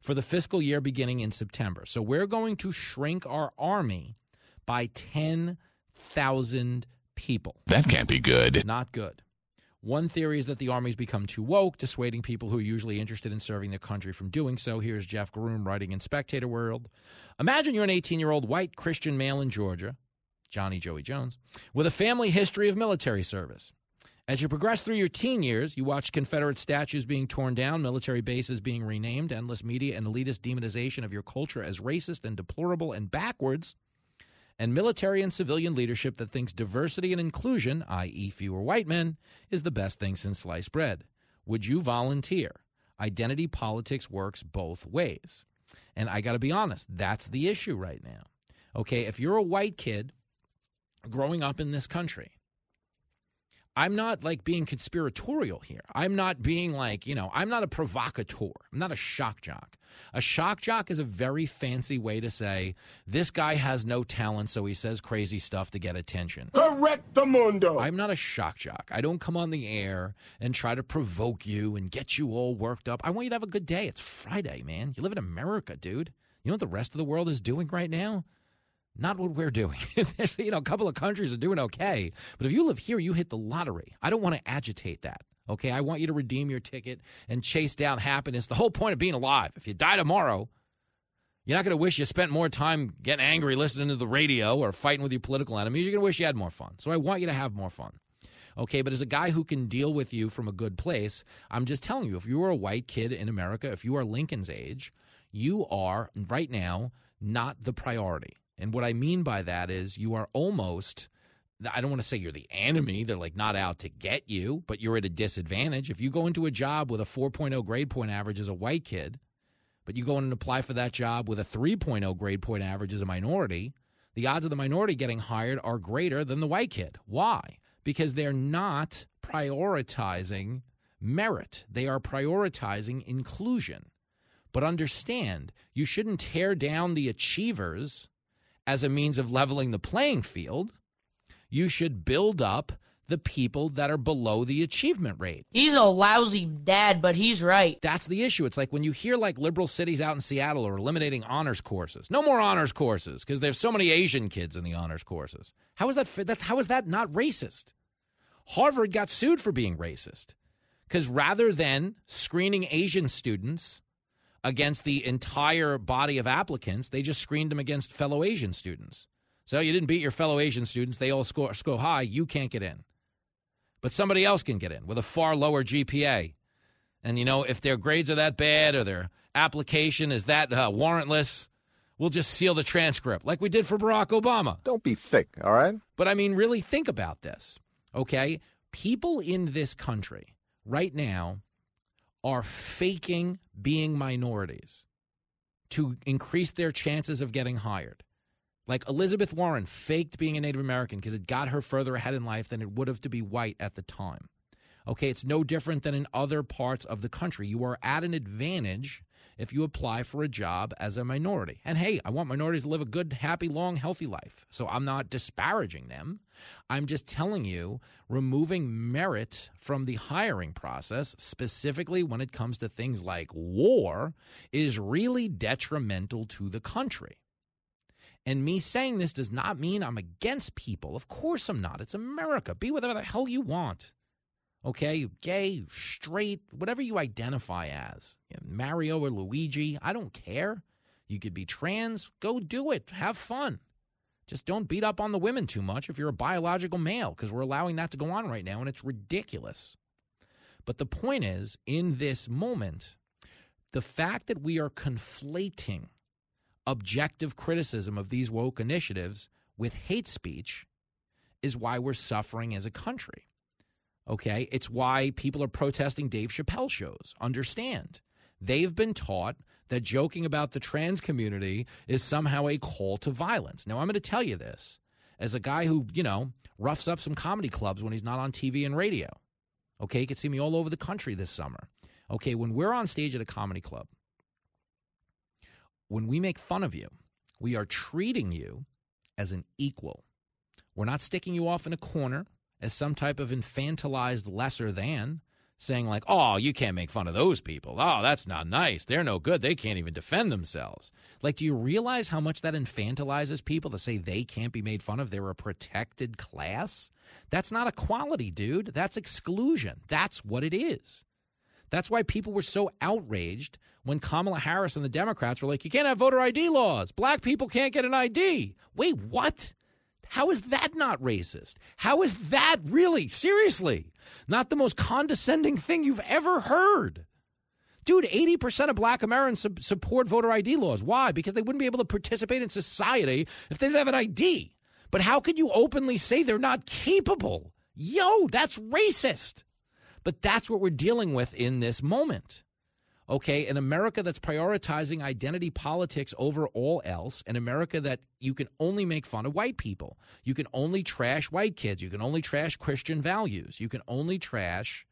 for the fiscal year beginning in September. So we're going to shrink our Army by 10,000 people. That can't be good. Not good. One theory is that the Army's become too woke, dissuading people who are usually interested in serving their country from doing so. Here's Jeff Groom writing in Spectator World. Imagine you're an 18 year old white Christian male in Georgia, Johnny Joey Jones, with a family history of military service. As you progress through your teen years, you watch Confederate statues being torn down, military bases being renamed, endless media and elitist demonization of your culture as racist and deplorable and backwards, and military and civilian leadership that thinks diversity and inclusion, i.e., fewer white men, is the best thing since sliced bread. Would you volunteer? Identity politics works both ways. And I got to be honest, that's the issue right now. Okay, if you're a white kid growing up in this country, I'm not like being conspiratorial here. I'm not being like, you know, I'm not a provocateur. I'm not a shock jock. A shock jock is a very fancy way to say this guy has no talent, so he says crazy stuff to get attention. Correct the mundo. I'm not a shock jock. I don't come on the air and try to provoke you and get you all worked up. I want you to have a good day. It's Friday, man. You live in America, dude. You know what the rest of the world is doing right now? Not what we're doing. you know, a couple of countries are doing okay, but if you live here, you hit the lottery. I don't want to agitate that. Okay, I want you to redeem your ticket and chase down happiness. The whole point of being alive. If you die tomorrow, you're not going to wish you spent more time getting angry listening to the radio or fighting with your political enemies. You're going to wish you had more fun. So I want you to have more fun. Okay, but as a guy who can deal with you from a good place, I'm just telling you if you are a white kid in America, if you are Lincoln's age, you are right now not the priority. And what I mean by that is you are almost I don't want to say you're the enemy. They're like not out to get you, but you're at a disadvantage. If you go into a job with a 4.0 grade point average as a white kid, but you go in and apply for that job with a 3.0 grade point average as a minority, the odds of the minority getting hired are greater than the white kid. Why? Because they're not prioritizing merit, they are prioritizing inclusion. But understand, you shouldn't tear down the achievers as a means of leveling the playing field. You should build up the people that are below the achievement rate. He's a lousy dad, but he's right. That's the issue. It's like when you hear like liberal cities out in Seattle are eliminating honors courses. No more honors courses because there's so many Asian kids in the honors courses. How is that that's how is that not racist? Harvard got sued for being racist because rather than screening Asian students against the entire body of applicants, they just screened them against fellow Asian students. So you didn't beat your fellow Asian students, they all score, score high, you can't get in. But somebody else can get in with a far lower GPA. And you know, if their grades are that bad or their application? Is that uh, warrantless? We'll just seal the transcript like we did for Barack Obama. Don't be thick, all right? But I mean, really think about this, okay? People in this country right now are faking being minorities to increase their chances of getting hired. Like Elizabeth Warren faked being a Native American because it got her further ahead in life than it would have to be white at the time. Okay, it's no different than in other parts of the country. You are at an advantage if you apply for a job as a minority. And hey, I want minorities to live a good, happy, long, healthy life. So I'm not disparaging them. I'm just telling you, removing merit from the hiring process, specifically when it comes to things like war, is really detrimental to the country. And me saying this does not mean I'm against people. Of course I'm not. It's America. Be whatever the hell you want okay, gay, straight, whatever you identify as, Mario or Luigi, I don't care. You could be trans, go do it, have fun. Just don't beat up on the women too much if you're a biological male, because we're allowing that to go on right now, and it's ridiculous. But the point is, in this moment, the fact that we are conflating objective criticism of these woke initiatives with hate speech is why we're suffering as a country. Okay. It's why people are protesting Dave Chappelle shows. Understand. They've been taught that joking about the trans community is somehow a call to violence. Now, I'm going to tell you this as a guy who, you know, roughs up some comedy clubs when he's not on TV and radio. Okay. You can see me all over the country this summer. Okay. When we're on stage at a comedy club, when we make fun of you, we are treating you as an equal. We're not sticking you off in a corner as some type of infantilized lesser than, saying, like, oh, you can't make fun of those people. Oh, that's not nice. They're no good. They can't even defend themselves. Like, do you realize how much that infantilizes people to say they can't be made fun of? They're a protected class? That's not equality, dude. That's exclusion. That's what it is. That's why people were so outraged when Kamala Harris and the Democrats were like, you can't have voter ID laws. Black people can't get an ID. Wait, what? How is that not racist? How is that really, seriously, not the most condescending thing you've ever heard? Dude, 80% of black Americans su- support voter ID laws. Why? Because they wouldn't be able to participate in society if they didn't have an ID. But how could you openly say they're not capable? Yo, that's racist. But that's what we're dealing with in this moment okay, an America that's prioritizing identity politics over all else, an America that you can only make fun of white people. You can only trash white kids. You can only trash Christian values. You can only trash,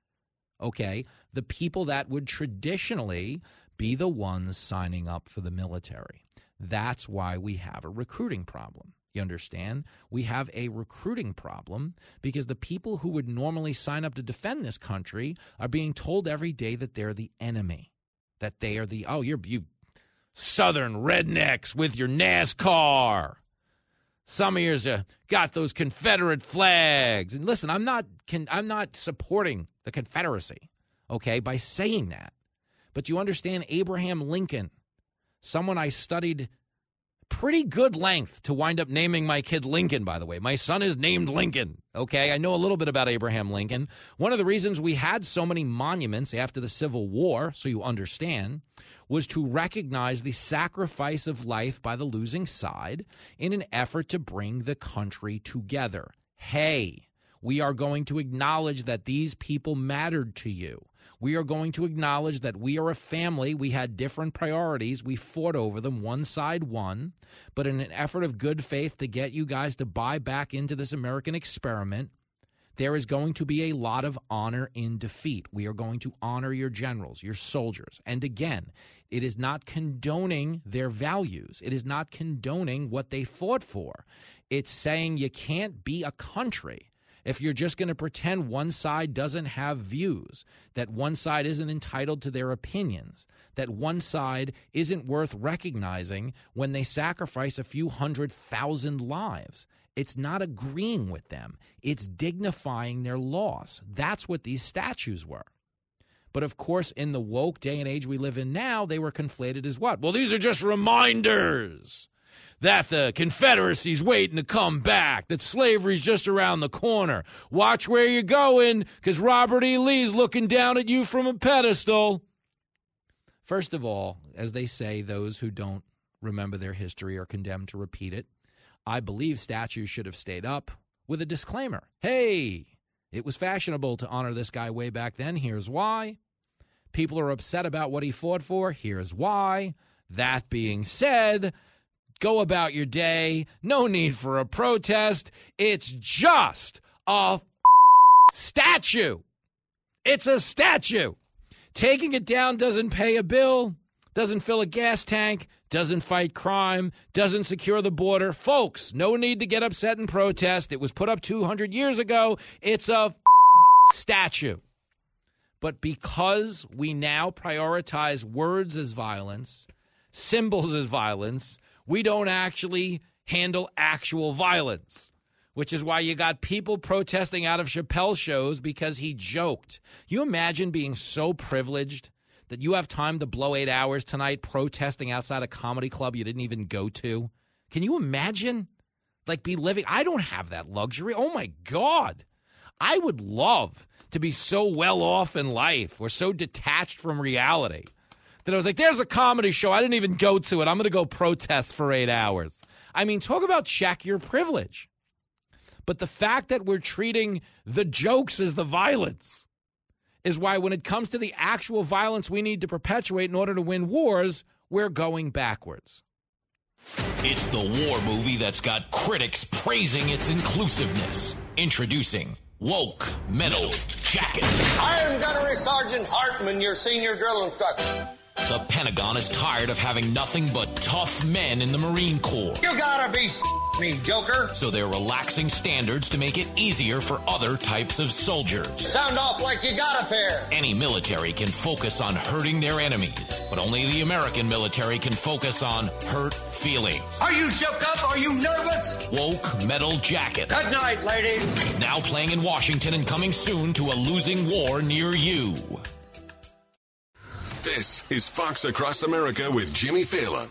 okay, the people that would traditionally be the ones signing up for the military. That's why we have a recruiting problem. You understand? We have a recruiting problem because the people who would normally sign up to defend this country are being told every day that they're the enemy that they are the oh you're you southern rednecks with your NASCAR. Some of yours uh, got those Confederate flags. And listen, I'm not I'm not supporting the Confederacy, okay, by saying that. But you understand Abraham Lincoln, someone I studied pretty good length to wind up naming my kid Lincoln, by the way. My son is named Lincoln. Okay. I know a little bit about Abraham Lincoln. One of the reasons we had so many monuments after the Civil War, so you understand, was to recognize the sacrifice of life by the losing side in an effort to bring the country together. Hey, we are going to acknowledge that these people mattered to you. We are going to acknowledge that we are a family. We had different priorities. We fought over them. One side won. But in an effort of good faith to get you guys to buy back into this American experiment, there is going to be a lot of honor in defeat. We are going to honor your generals, your soldiers. And again, it is not condoning their values, it is not condoning what they fought for. It's saying you can't be a country if you're just going to pretend one side doesn't have views, that one side isn't entitled to their opinions, that one side isn't worth recognizing when they sacrifice a few hundred thousand lives. It's not agreeing with them, it's dignifying their loss. That's what these statues were. But of course, in the woke day and age we live in now, they were conflated as what? Well, these are just reminders that the Confederacy's waiting to come back, that slavery's just around the corner. Watch where you're going, because Robert E. Lee's looking down at you from a pedestal. First of all, as they say, those who don't remember their history are condemned to repeat it. I believe statues should have stayed up with a disclaimer. Hey, it was fashionable to honor this guy way back then. Here's why. People are upset about what he fought for. Here's why. That being said, go about your day. No need for a protest. It's just a statue. It's a statue. Taking it down doesn't pay a bill, doesn't fill a gas tank, doesn't fight crime, doesn't secure the border. Folks, no need to get upset and protest. It was put up 200 years ago. It's a statue. But because we now prioritize words as violence, symbols as violence, we don't actually handle actual violence which is why you got people protesting out of Chappelle shows because he joked. You imagine being so privileged that you have time to blow eight hours tonight protesting outside a comedy club you didn't even go to? Can you imagine? Like, be living. I don't have that luxury. Oh my God. I would love to be so well off in life or so detached from reality that I was like, there's a comedy show. I didn't even go to it. I'm going to go protest for eight hours. I mean, talk about check your privilege. But the fact that we're treating the jokes as the violence is why, when it comes to the actual violence we need to perpetuate in order to win wars, we're going backwards. It's the war movie that's got critics praising its inclusiveness. Introducing Woke Metal Jacket. I am Gunnery Sergeant Hartman, your senior drill instructor. The Pentagon is tired of having nothing but tough men in the Marine Corps. You gotta be me, Joker. So they're relaxing standards to make it easier for other types of soldiers. Sound off like you got a pair. Any military can focus on hurting their enemies, but only the American military can focus on hurt feelings. Are you shook up? Are you nervous? Woke Metal Jacket. Good night, ladies. Now playing in Washington and coming soon to a losing war near you. This is Fox Across America with Jimmy Failla.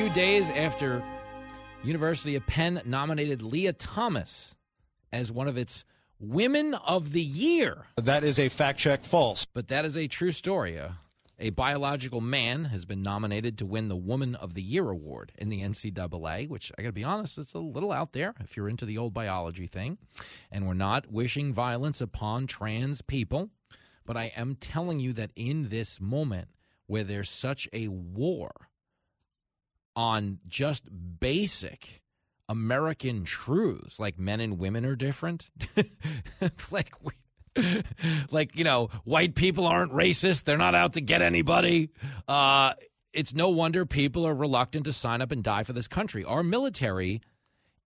Few days after University of Penn nominated Lia Thomas as one of its Women of the Year. That is a fact check false. But that is a true story. A, a biological man has been nominated to win the Woman of the Year award in the NCAA, which I got to be honest, it's a little out there if you're into the old biology thing. And we're not wishing violence upon trans people. But I am telling you that in this moment where there's such a war on just basic American truths, like men and women are different, like we, like you know, white people aren't racist; they're not out to get anybody. Uh, it's no wonder people are reluctant to sign up and die for this country. Our military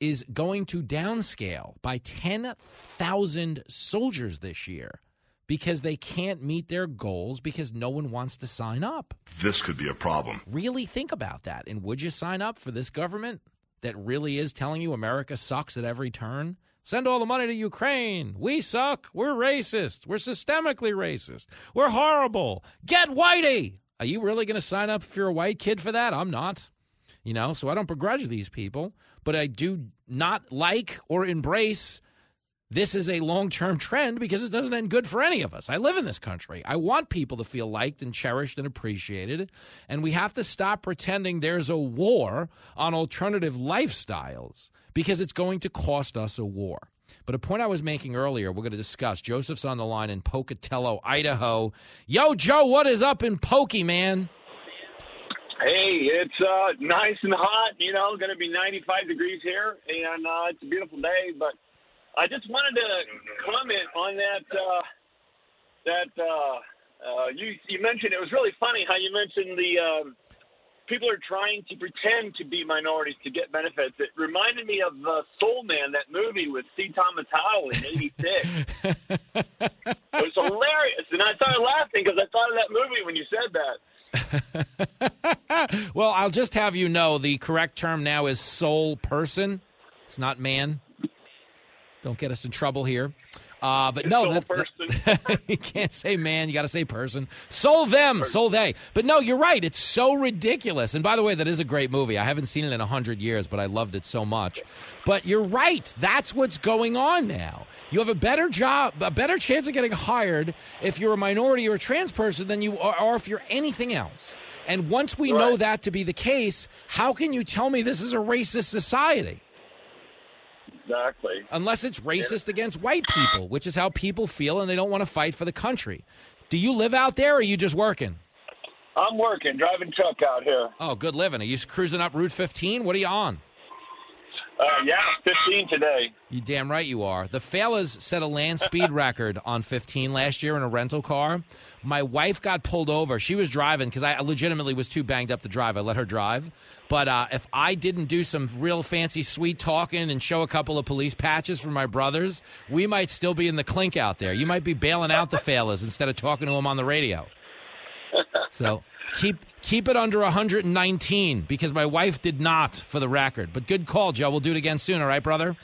is going to downscale by ten thousand soldiers this year because they can't meet their goals because no one wants to sign up. This could be a problem. Really think about that. And would you sign up for this government that really is telling you America sucks at every turn? Send all the money to Ukraine. We suck. We're racist. We're systemically racist. We're horrible. Get whitey. Are you really going to sign up if you're a white kid for that? I'm not. You know, so I don't begrudge these people, but I do not like or embrace this is a long term trend because it doesn't end good for any of us. I live in this country. I want people to feel liked and cherished and appreciated. And we have to stop pretending there's a war on alternative lifestyles because it's going to cost us a war. But a point I was making earlier, we're going to discuss. Joseph's on the line in Pocatello, Idaho. Yo, Joe, what is up in Pokey, man? Hey, it's uh, nice and hot. You know, going to be 95 degrees here, and uh, it's a beautiful day. But I just wanted to comment on that. Uh, that uh, uh, you you mentioned it was really funny how you mentioned the um, people are trying to pretend to be minorities to get benefits. It reminded me of uh, Soul Man, that movie with C. Thomas Howell in '86. it was hilarious, and I started laughing because I thought of that movie when you said that. well, I'll just have you know the correct term now is soul person. It's not man. Don't get us in trouble here. Uh, but no, that, that, you can't say man. You got to say person. Sold them, sold they. But no, you're right. It's so ridiculous. And by the way, that is a great movie. I haven't seen it in a hundred years, but I loved it so much. But you're right. That's what's going on now. You have a better job, a better chance of getting hired if you're a minority or a trans person than you are, or if you're anything else. And once we right. know that to be the case, how can you tell me this is a racist society? Exactly. Unless it's racist against white people, which is how people feel and they don't want to fight for the country. Do you live out there or are you just working? I'm working, driving truck out here. Oh, good living. Are you cruising up Route 15? What are you on? Uh, yeah, 15 today. You damn right you are. The Faillas set a land speed record on 15 last year in a rental car. My wife got pulled over. She was driving because I legitimately was too banged up to drive. I let her drive. But uh, if I didn't do some real fancy sweet talking and show a couple of police patches for my brothers, we might still be in the clink out there. You might be bailing out the Faillas instead of talking to them on the radio. So keep keep it under 119 because my wife did not for the record. But good call, Joe. We'll do it again soon. All right, brother.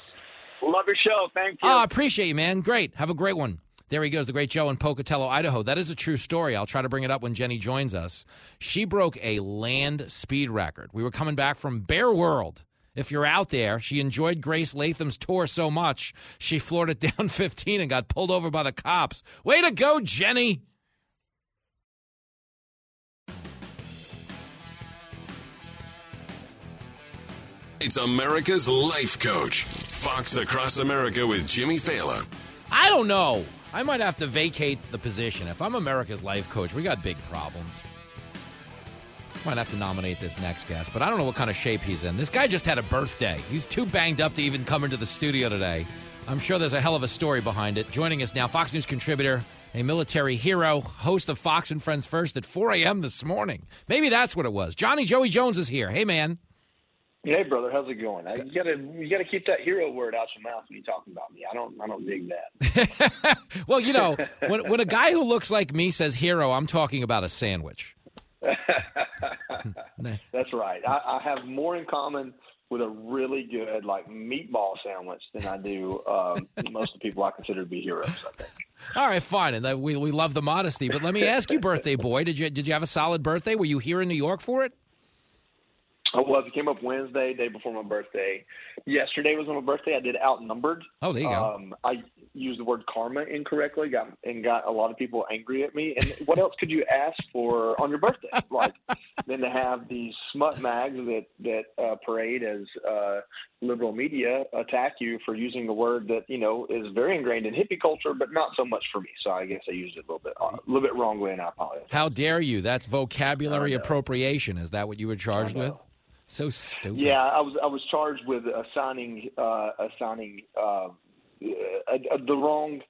Love your show. Thank you. Oh, I appreciate you, man. Great. Have a great one. There he goes, the great Joe in Pocatello, Idaho. That is a true story. I'll try to bring it up when Jenny joins us. She broke a land speed record. We were coming back from Bear World. If you're out there, she enjoyed Grace Latham's tour so much, she floored it down 15 and got pulled over by the cops. Way to go, Jenny! It's America's Life Coach. Fox Across America with Jimmy Failla. I don't know. I might have to vacate the position. If I'm America's Life Coach, we got big problems. Might have to nominate this next guest, but I don't know what kind of shape he's in. This guy just had a birthday. He's too banged up to even come into the studio today. I'm sure there's a hell of a story behind it. Joining us now, Fox News contributor, a military hero, host of Fox and Friends First at 4 a.m. this morning. Maybe that's what it was. Johnny Joey Jones is here. Hey, man. Hey brother, how's it going? You gotta you gotta keep that hero word out your mouth when you're talking about me. I don't I don't dig that. well, you know, when when a guy who looks like me says hero, I'm talking about a sandwich. That's right. I, I have more in common with a really good like meatball sandwich than I do um, most of the people I consider to be heroes. I think. All right, fine, and we we love the modesty. But let me ask you, birthday boy, did you did you have a solid birthday? Were you here in New York for it? I was. It came up Wednesday, day before my birthday. Yesterday was my birthday. I did outnumbered. Oh, there you go. Um, I used the word karma incorrectly, got and got a lot of people angry at me. And what else could you ask for on your birthday? Like than to have these smut mags that that uh, parade as uh, liberal media attack you for using a word that you know is very ingrained in hippie culture, but not so much for me. So I guess I used it a little bit a little bit wrongly, and I apologize. How dare you? That's vocabulary appropriation. Is that what you were charged with? So stupid. Yeah, I was I was charged with assigning uh, assigning uh, the wrong.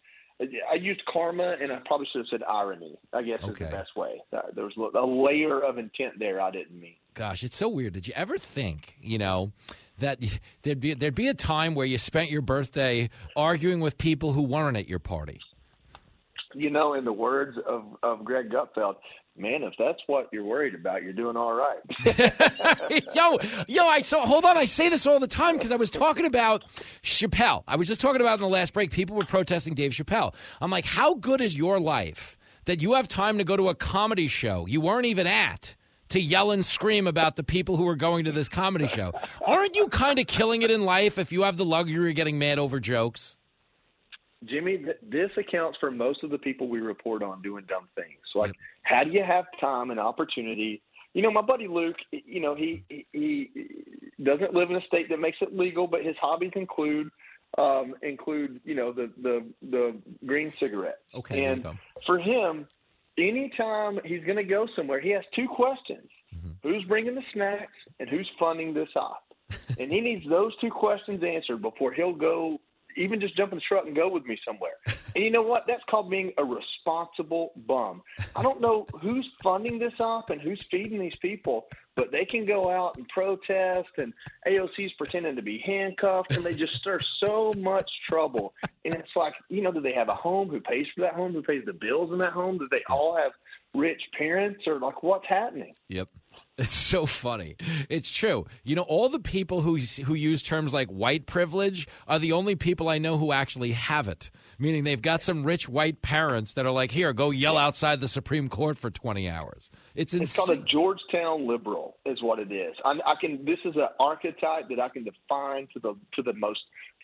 I used karma, and I probably should have said irony. I guess okay. is the best way. Uh, there was a layer of intent there I didn't mean. Gosh, it's so weird. Did you ever think, you know, that there'd be there'd be a time where you spent your birthday arguing with people who weren't at your party? You know, in the words of of Greg Gutfeld, man, if that's what you're worried about, you're doing all right. yo, yo, I so hold on. I say this all the time because I was talking about Chappelle. I was just talking about in the last break. People were protesting Dave Chappelle. I'm like, how good is your life that you have time to go to a comedy show you weren't even at? To yell and scream about the people who are going to this comedy show. Aren't you kind of killing it in life if you have the luxury of getting mad over jokes? Jimmy, th- this accounts for most of the people we report on doing dumb things. Like, how do you have time and opportunity? You know, my buddy Luke, you know, he, he he doesn't live in a state that makes it legal, but his hobbies include um, include you know the the the green cigarette. Okay, and for him, anytime he's going to go somewhere, he has two questions: who's bringing the snacks and who's funding this op. and he needs those two questions answered before he'll go, even just jump in the truck and go with me somewhere. And you know what? That's called being a responsible bum. I don't know who's funding this up and who's feeding these people, but they can go out and protest, and AOC's pretending to be handcuffed, and they just stir so much trouble. And it's like, you know, do they have a home? Who pays for that home? Who pays the bills in that home? Do they all have rich parents, or like what's happening? Yep. It's so funny. It's true. You know, all the people who who use terms like white privilege are the only people I know who actually have it. Meaning they've got some rich white parents that are like, "Here, go yell outside the Supreme Court for 20 hours." It's It's called a. Georgetown liberal, is what it is. I, I can. This is an archetype that I can define to the to the most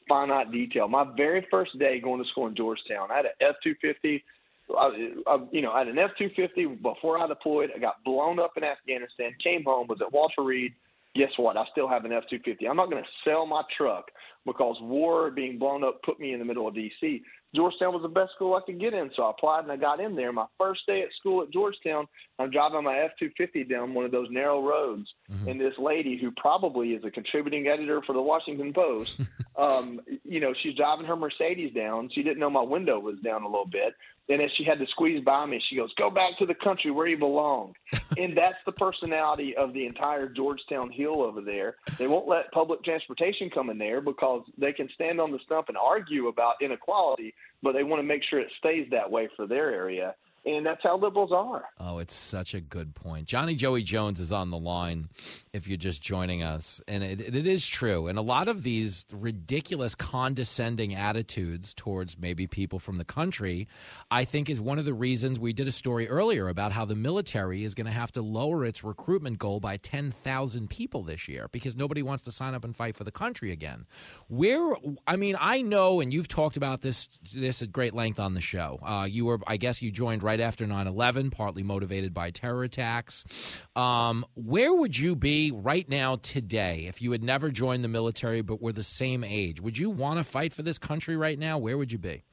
finite detail. My very first day going to school in Georgetown, I had an F two fifty. You know, I had an F two fifty before I deployed. I got blown up in Afghanistan. Came home, was at Walter Reed. Guess what? I still have an F two fifty. I'm not going to sell my truck because war being blown up put me in the middle of D.C. Georgetown was the best school I could get in, so I applied and I got in there. My first day at school at Georgetown, I'm driving my F two fifty down one of those narrow roads, and this lady who probably is a contributing editor for the Washington Post, um, you know, she's driving her Mercedes down. She didn't know my window was down a little bit, and as she had to squeeze by me, she goes, "Go back to the country where you belong." and that's the personality of the entire Georgetown Hill over there. They won't let public transportation come in there because they can stand on the stump and argue about inequality, but they want to make sure it stays that way for their area. And that's how liberals are. Oh, it's such a good point. Johnny Joey Jones is on the line if you're just joining us. And it, it is true. And a lot of these ridiculous, condescending attitudes towards maybe people from the country, I think, is one of the reasons we did a story earlier about how the military is going to have to lower its recruitment goal by 10,000 people this year because nobody wants to sign up and fight for the country again. Where, I mean, I know, and you've talked about this, this at great length on the show. Uh, you were, I guess, you joined right after 9 11, partly motivated by terror attacks. Um, where would you be right now today if you had never joined the military but were the same age? Would you want to fight for this country right now? Where would you be?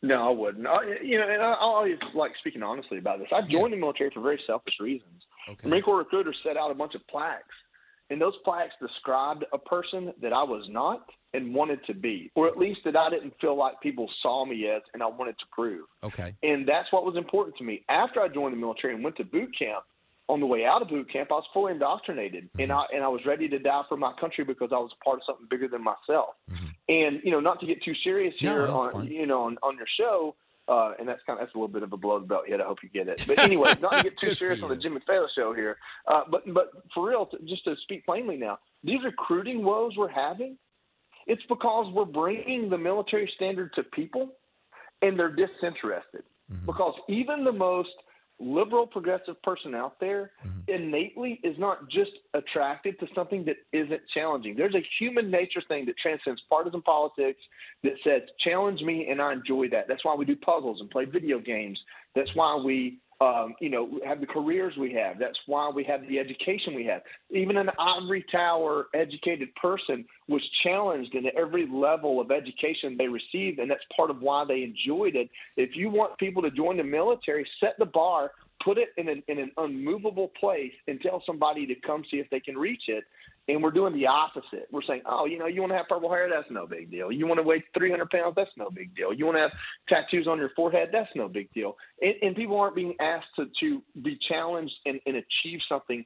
No, I wouldn't. I, you know, and I, I always like speaking honestly about this. I joined the military for very selfish reasons. Okay. Marine Corps recruiters set out a bunch of plaques, and those plaques described a person that I was not and wanted to be, or at least that I didn't feel like people saw me as, and I wanted to prove. Okay. And that's what was important to me. After I joined the military and went to boot camp, on the way out of boot camp, I was fully indoctrinated, mm-hmm. and I and I was ready to die for my country because I was a part of something bigger than myself. Mm-hmm. And you know, not to get too serious here that's on fine. you know on, on your show, uh, and that's kind of that's a little bit of a blow to the belt yet. I hope you get it. But anyway, not to get too serious on the you. Jimmy Failla show here. Uh, but but for real, to, just to speak plainly now, these recruiting woes we're having, it's because we're bringing the military standard to people, and they're disinterested. Because even the most liberal progressive person out there mm-hmm. innately is not just attracted to something that isn't challenging. There's a human nature thing that transcends partisan politics that says, challenge me and I enjoy that. That's why we do puzzles and play video games. That's why we um, you know, have the careers we have. That's why we have the education we have. Even an ivory tower educated person was challenged in every level of education they received, and that's part of why they enjoyed it. If you want people to join the military, set the bar, put it in an, in an unmovable place, and tell somebody to come see if they can reach it. And we're doing the opposite. We're saying, oh, you know, you want to have purple hair? That's no big deal. You want to weigh 300 pounds? That's no big deal. You want to have tattoos on your forehead? That's no big deal. And, and people aren't being asked to, to be challenged and, and achieve something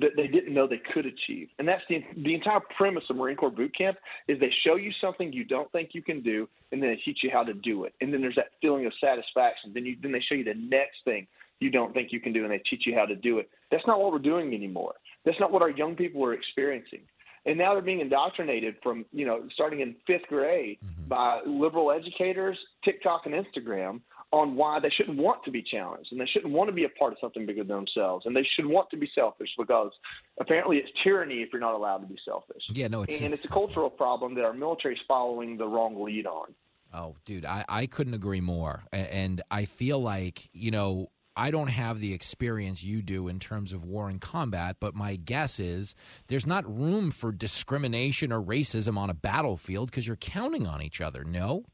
that they didn't know they could achieve. And that's the the entire premise of Marine Corps boot camp is they show you something you don't think you can do, and then they teach you how to do it. And then there's that feeling of satisfaction. Then you then they show you the next thing you don't think you can do, and they teach you how to do it. That's not what we're doing anymore. That's not what our young people are experiencing. And now they're being indoctrinated from, you know, starting in fifth grade mm-hmm. by liberal educators, TikTok and Instagram on why they shouldn't want to be challenged and they shouldn't want to be a part of something bigger than themselves and they should want to be selfish because apparently it's tyranny if you're not allowed to be selfish. Yeah, no, it's and it's a cultural problem that our military is following the wrong lead on. Oh, dude, I, I couldn't agree more. And I feel like, you know, I don't have the experience you do in terms of war and combat, but my guess is there's not room for discrimination or racism on a battlefield because you're counting on each other. No?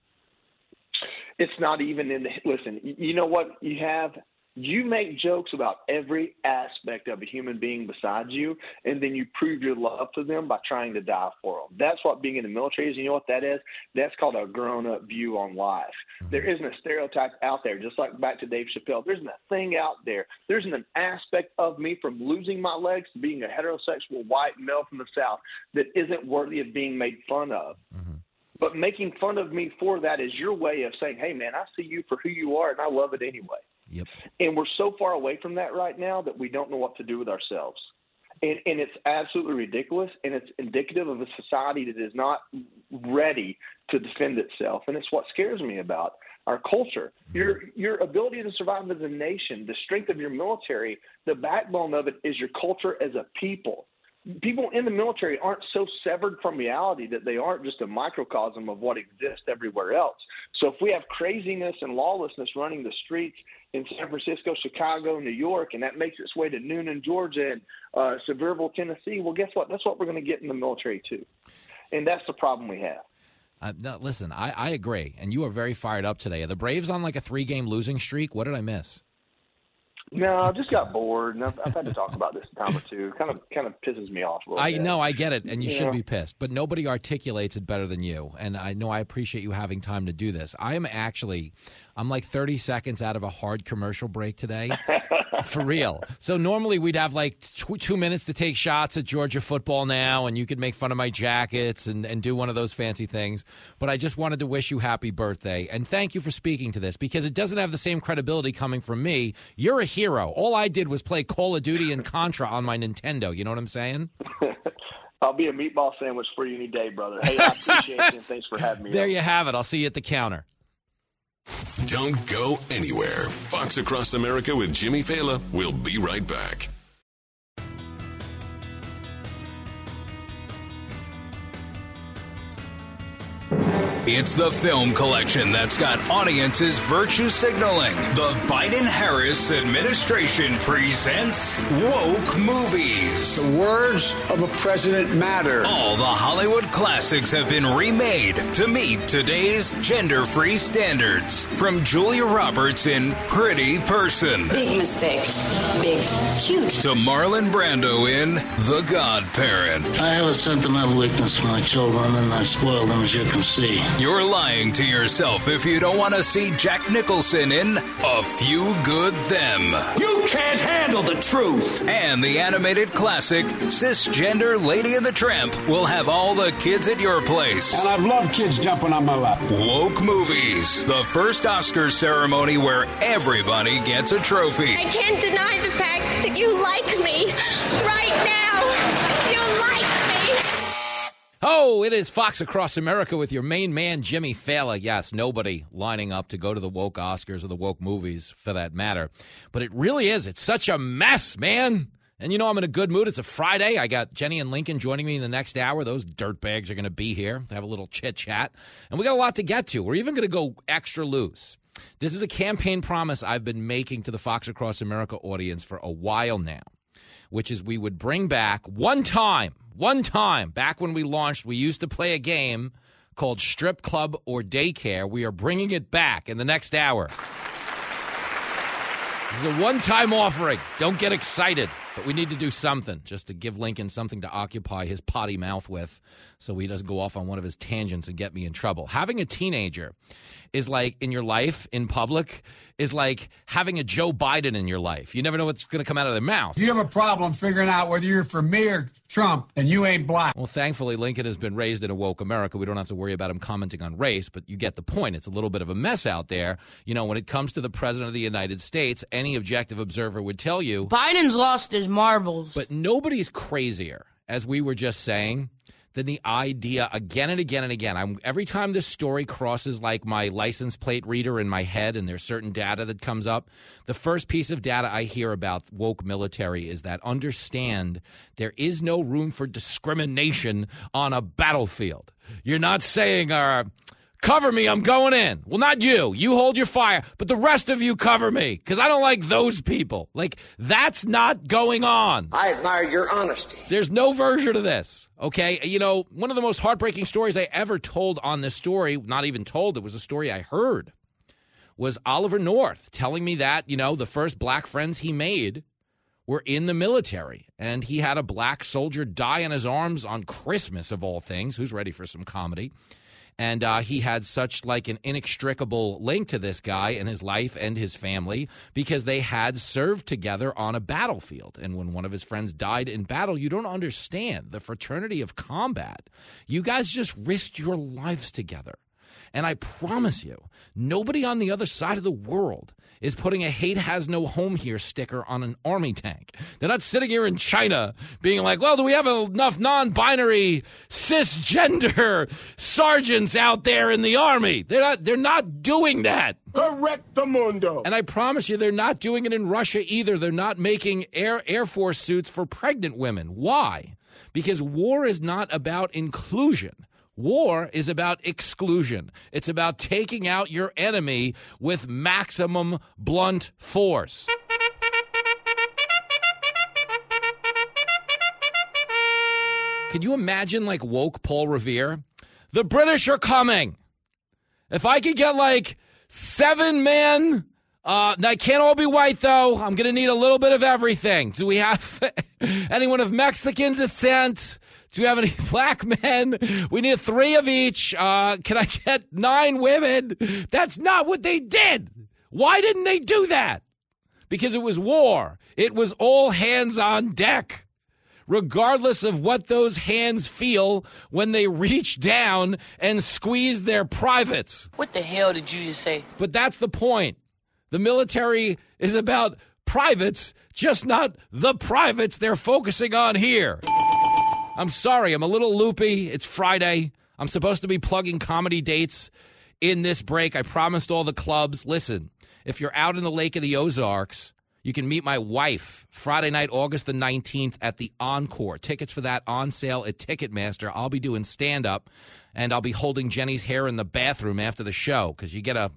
It's not even in the. Listen, you know what? You have you make jokes about every aspect of a human being besides you, and then you prove your love to them by trying to die for them. That's what being in the military is. You know what that is? That's called a grown up view on life. Mm-hmm. There isn't a stereotype out there, just like back to Dave Chappelle. There isn't a thing out there. There isn't an aspect of me from losing my legs to being a heterosexual white male from the South that isn't worthy of being made fun of. Mm-hmm. But making fun of me for that is your way of saying, hey, man, I see you for who you are, and I love it anyway. Yep. And we're so far away from that right now that we don't know what to do with ourselves. And, and it's absolutely ridiculous, and it's indicative of a society that is not ready to defend itself. And it's what scares me about our culture. Mm-hmm. Your your ability to survive as a nation, the strength of your military, the backbone of it is your culture as a people people in the military aren't so severed from reality that they aren't just a microcosm of what exists everywhere else. So if we have craziness and lawlessness running the streets in San Francisco, Chicago, New York, and that makes its way to Newnan, Georgia, and uh, Sevierville, Tennessee, well, guess what? That's what we're going to get in the military too, and that's the problem we have. Uh, no, listen, I, I agree, and you are very fired up today. Are the Braves on like a three-game losing streak? What did I miss? No, I just got bored, and I've, I've, had to talk about this a time or two. Kind of, kind of pisses me off a little. I bit. know, I get it, and you, should be pissed, but nobody articulates it better than you. And I know I appreciate you having time to do this. I am actually, I'm like 30 seconds out of a hard commercial break today. For real. So normally we'd have like tw- two minutes to take shots at Georgia football now, and you could make fun of my jackets and, and do one of those fancy things. But I just wanted to wish you happy birthday. And thank you for speaking to this because it doesn't have the same credibility coming from me. You're a hero. All I did was play Call of Duty and Contra on my Nintendo. You know what I'm saying? I'll be a meatball sandwich for you any day, brother. Hey, I appreciate you and thanks for having me. There on. you have it. I'll see you at the counter. Don't go anywhere. Fox Across America with Jimmy Failla. We'll be right back. It's the film collection that's got audiences virtue signaling. The Biden Harris administration presents woke movies. The words of a president matter. All the Hollywood classics have been remade to meet today's gender free standards. From Julia Roberts in Pretty Person. Big mistake. Big. Huge. To Marlon Brando in The Godparent. I have a sentimental weakness for my children, and I spoil them, as you can see. You're lying to yourself if you don't want to see Jack Nicholson in A Few Good Them. You can't handle the truth. And the animated classic Cisgender Lady and the Tramp will have all the kids at your place. And I've loved kids jumping on my lap. Woke Movies, the first Oscars ceremony where everybody gets a trophy. I can't deny the fact that you like me right now. You like Oh, it is Fox Across America with your main man, Jimmy Failla. Yes, nobody lining up to go to the woke Oscars or the woke movies for that matter. But it really is. It's such a mess, man. And you know, I'm in a good mood. It's a Friday. I got Jenny and Lincoln joining me in the next hour. Those dirtbags are going to be here to have a little chit chat. And we got a lot to get to. We're even going to go extra loose. This is a campaign promise I've been making to the Fox Across America audience for a while now, which is we would bring back one time one time, back when we launched, we used to play a game called Strip Club or Daycare. We are bringing it back in the next hour. This is a one time offering. Don't get excited, but we need to do something just to give Lincoln something to occupy his potty mouth with so he doesn't go off on one of his tangents and get me in trouble. Having a teenager is like in your life in public is like having a Joe Biden in your life. You never know what's going to come out of their mouth. If you have a problem figuring out whether you're for me or Trump, and you ain't black. Well, thankfully, Lincoln has been raised in a woke America. We don't have to worry about him commenting on race, but you get the point. It's a little bit of a mess out there. You know, when it comes to the president of the United States, any objective observer would tell you Biden's lost his marbles. But nobody's crazier, as we were just saying than the idea again and again and again. I'm every time this story crosses like my license plate reader in my head and there's certain data that comes up, the first piece of data I hear about woke military is that understand there is no room for discrimination on a battlefield. You're not saying our Cover me, I'm going in. Well, not you. You hold your fire, but the rest of you cover me because I don't like those people. Like, that's not going on. I admire your honesty. There's no version of this, okay? You know, one of the most heartbreaking stories I ever told on this story, not even told, it was a story I heard, was Oliver North telling me that, you know, the first black friends he made were in the military and he had a black soldier die in his arms on Christmas, of all things. Who's ready for some comedy? And uh, he had such like an inextricable link to this guy and his life and his family because they had served together on a battlefield. And when one of his friends died in battle you don't understand the fraternity of combat. You guys just risked your lives together and I promise you, nobody on the other side of the world is putting a hate has no home here sticker on an army tank. They're not sitting here in China being like, well, do we have enough non binary cisgender sergeants out there in the army? They're not, they're not doing that. Correct the mundo. And I promise you, they're not doing it in Russia either. They're not making Air, Air Force suits for pregnant women. Why? Because war is not about inclusion. War is about exclusion. It's about taking out your enemy with maximum blunt force. Can you imagine, like, woke Paul Revere? The British are coming. If I could get, like, seven men, uh, they can't all be white, though. I'm going to need a little bit of everything. Do we have anyone of Mexican descent? Do we have any black men? We need three of each. Uh, can I get nine women? That's not what they did. Why didn't they do that? Because it was war. It was all hands on deck. Regardless of what those hands feel when they reach down and squeeze their privates. What the hell did you just say? But that's the point. The military is about privates, just not the privates they're focusing on here. I'm sorry, I'm a little loopy. It's Friday. I'm supposed to be plugging comedy dates in this break. I promised all the clubs. Listen, if you're out in the Lake of the Ozarks, you can meet my wife Friday night, August the 19th at the Encore. Tickets for that on sale at Ticketmaster. I'll be doing stand up and I'll be holding Jenny's hair in the bathroom after the show because you get a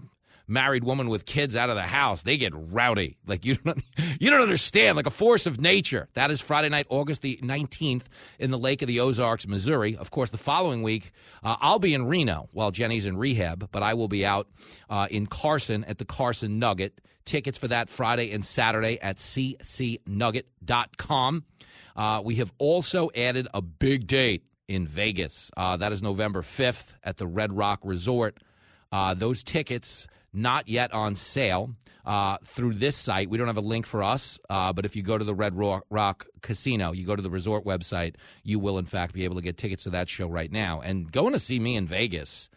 married woman with kids out of the house, they get rowdy. Like you don't you don't understand, like a force of nature. That is Friday night, August the 19th in the Lake of the Ozarks, Missouri. Of course, the following week, uh, I'll be in Reno while Jenny's in rehab, but I will be out uh, in Carson at the Carson Nugget. Tickets for that Friday and Saturday at ccnugget.com. Uh, we have also added a big date in Vegas. Uh, that is November 5th at the Red Rock Resort. Uh, those tickets not yet on sale uh, through this site. We don't have a link for us, uh, but if you go to the Red Rock, Rock, Casino, you go to the resort website, you will in fact be able to get tickets to that show right now. And going to see me in Vegas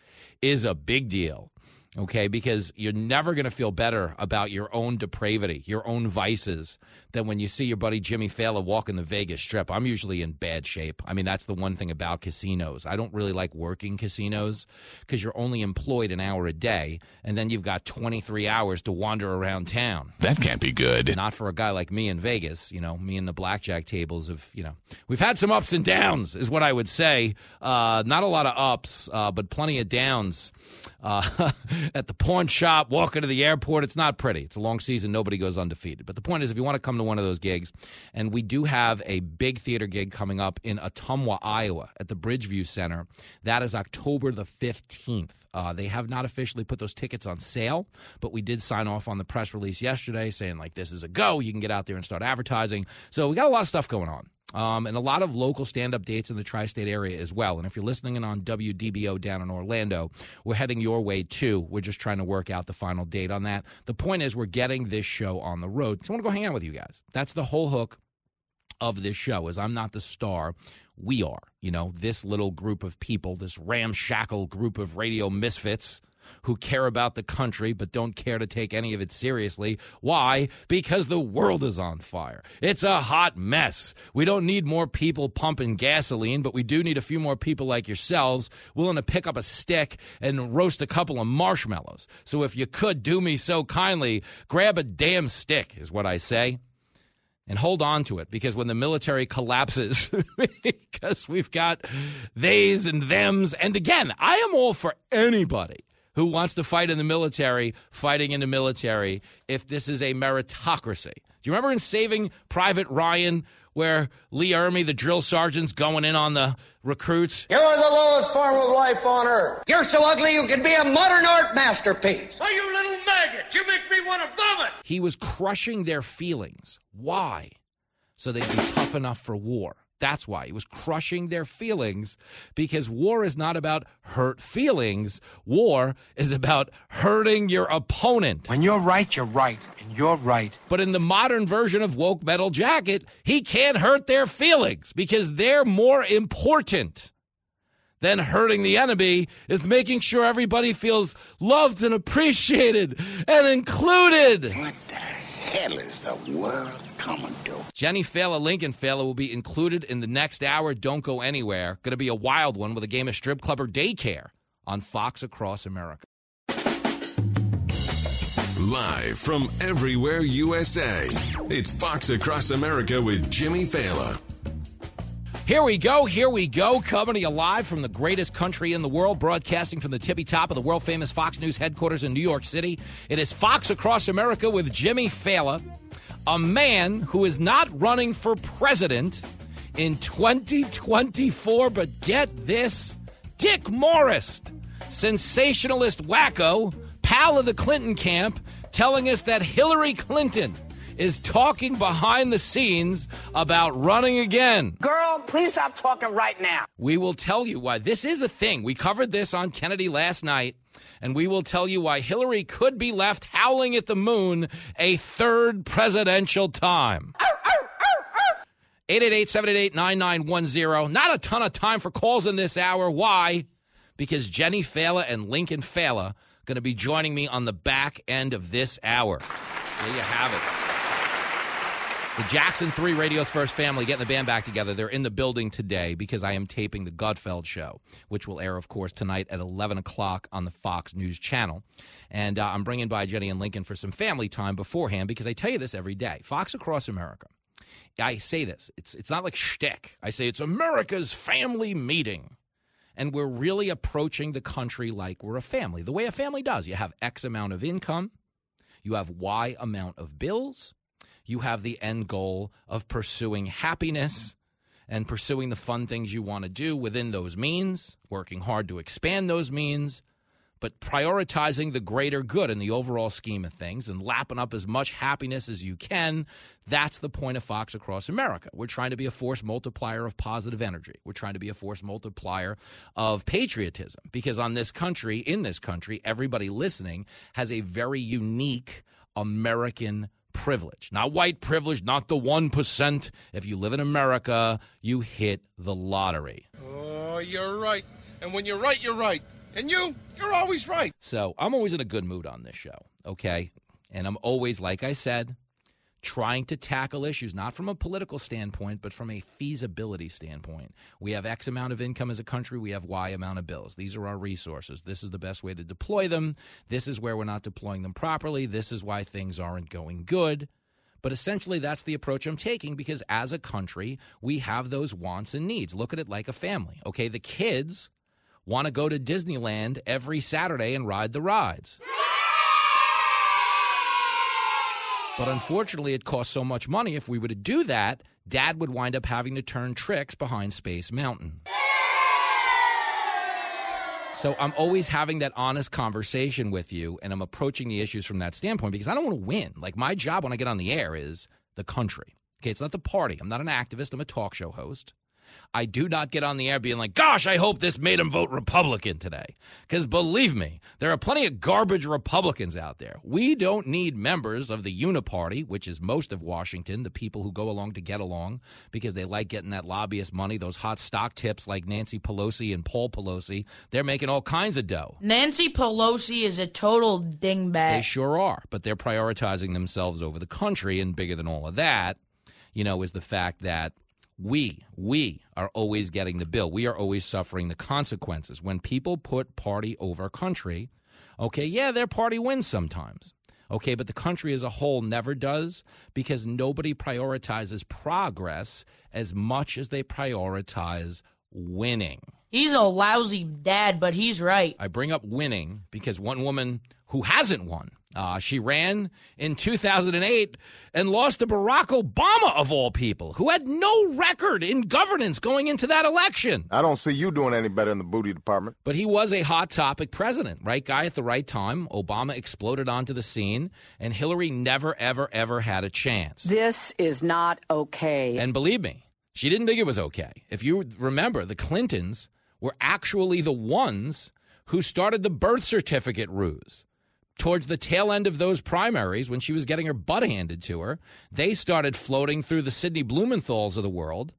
is a big deal okay? Because you're never going to feel better about your own depravity, your own vices, than when you see your buddy Jimmy Failla walking the Vegas Strip. I'm usually in bad shape. I mean, that's the one thing about casinos. I don't really like working casinos because you're only employed an hour a day, and then you've got 23 hours to wander around town. That can't be good. Not for a guy like me in Vegas. You know, me and the blackjack tables have, you know, we've had some ups and downs, is what I would say. Uh, not a lot of ups, uh, but plenty of downs. Uh, at the pawn shop, walking to the airport. It's not pretty. It's a long season. Nobody goes undefeated. But the point is, if you want to come to one of those gigs, and we do have a big theater gig coming up in Ottumwa, Iowa, at the Bridgeview Center. That is October the 15th. Uh, they have not officially put those tickets on sale, but we did sign off on the press release yesterday saying, like, this is a go. You can get out there and start advertising. So we got a lot of stuff going on. Um, and a lot of local stand up dates in the tri state area as well. And if you're listening in on WDBO down in Orlando, we're heading your way too. We're just trying to work out the final date on that. The point is, we're getting this show on the road. So I want to go hang out with you guys. That's the whole hook of this show is I'm not the star. We are, you know, this little group of people, this ramshackle group of radio misfits who care about the country but don't care to take any of it seriously. Why? Because the world is on fire. It's a hot mess. We don't need more people pumping gasoline, but we do need a few more people like yourselves willing to pick up a stick and roast a couple of marshmallows. So if you could do me so kindly, grab a damn stick, is what I say. and hold on to it because when the military collapses, because we've got theys and thems, and again, I am all for anybody who wants to fight in the military fighting in the military if this is a meritocracy. Do you remember in Saving Private Ryan where Lee Ermey, the drill sergeant's going in on the recruits? You're the lowest form of life on earth. You're so ugly you can be a modern art masterpiece. Oh, you little maggot! You make me want to vomit! He was crushing their feelings. Why? So they'd be tough enough for war. That's why he was crushing their feelings because war is not about hurt feelings. War is about hurting your opponent. When you're right, you're right, and you're right. But in the modern version of Woke Metal Jacket, he can't hurt their feelings because they're more important than hurting the enemy is making sure everybody feels loved and appreciated and included. What the hell is the world coming to? Jenny Failla, Lincoln Failla will be included in the next hour. Don't go anywhere. Going to be a wild one with a game of strip club or daycare on Fox Across America. Live from everywhere USA, it's Fox Across America with Jimmy Failla. Here we go, here we go, coming to you live from the greatest country in the world, broadcasting from the tippy top of the world famous Fox News headquarters in New York City. It is Fox Across America with Jimmy Failla, a man who is not running for president in 2024, but get this Dick Morris, sensationalist wacko, pal of the Clinton camp, telling us that Hillary Clinton is talking behind the scenes about running again. Girl, please stop talking right now. We will tell you why. This is a thing. We covered this on Kennedy last night, and we will tell you why Hillary could be left howling at the moon a third presidential time. 888-788-9910. Not a ton of time for calls in this hour. Why? Because Jenny Failla and Lincoln Failla going to be joining me on the back end of this hour. There you have it. The Jackson 3 Radio's First Family getting the band back together. They're in the building today because I am taping the Gutfeld show, which will air, of course, tonight at 11 o'clock on the Fox News Channel. And uh, I'm bringing by Jenny and Lincoln for some family time beforehand because I tell you this every day. Fox Across America. I say this. It's, it's not like shtick. I say it's America's family meeting. And we're really approaching the country like we're a family, the way a family does. You have X amount of income, you have Y amount of bills, you have the end goal of pursuing happiness and pursuing the fun things you want to do within those means, working hard to expand those means, but prioritizing the greater good in the overall scheme of things and lapping up as much happiness as you can. That's the point of Fox Across America. We're trying to be a force multiplier of positive energy. We're trying to be a force multiplier of patriotism because on this country, in this country, everybody listening has a very unique American privilege. Not white privilege, not the 1%. If you live in America, you hit the lottery. Oh, you're right. And when you're right, you're right. And you, you're always right. So I'm always in a good mood on this show, okay? And I'm always, like I said, trying to tackle issues, not from a political standpoint, but from a feasibility standpoint. We have X amount of income as a country, we have Y amount of bills. These are our resources. This is the best way to deploy them. This is where we're not deploying them properly. This is why things aren't going good. But essentially, that's the approach I'm taking because as a country, we have those wants and needs. Look at it like a family. Okay, the kids want to go to Disneyland every Saturday and ride the rides. But unfortunately, it costs so much money. If we were to do that, dad would wind up having to turn tricks behind Space Mountain. So I'm always having that honest conversation with you, and I'm approaching the issues from that standpoint because I don't want to win. Like, my job when I get on the air is the country. Okay, it's not the party. I'm not an activist, I'm a talk show host. I do not get on the air being like, gosh, I hope this made him vote Republican today. Because believe me, there are plenty of garbage Republicans out there. We don't need members of the Uniparty, which is most of Washington, the people who go along to get along because they like getting that lobbyist money, those hot stock tips like Nancy Pelosi and Paul Pelosi. They're making all kinds of dough. Nancy Pelosi is a total dingbat. They sure are, but they're prioritizing themselves over the country, and bigger than all of that, you know, is the fact that we we are always getting the bill we are always suffering the consequences when people put party over country okay yeah their party wins sometimes Okay, but the country as a whole never does because nobody prioritizes progress as much as they prioritize winning. He's a lousy dad, but he's right. I bring up winning because one woman who hasn't won, uh, she ran in 2008 and lost to Barack Obama, of all people, who had no record in governance going into that election. I don't see you doing any better in the booty department. But he was a hot topic president, right guy at the right time. Obama exploded onto the scene, and Hillary never, ever, ever had a chance. This is not okay. And believe me, she didn't think it was okay. If you remember, the Clintons were actually the ones who started the birth certificate ruse. Towards the tail end of those primaries, when she was getting her butt handed to her, they started floating through the Sidney Blumenthals of the world.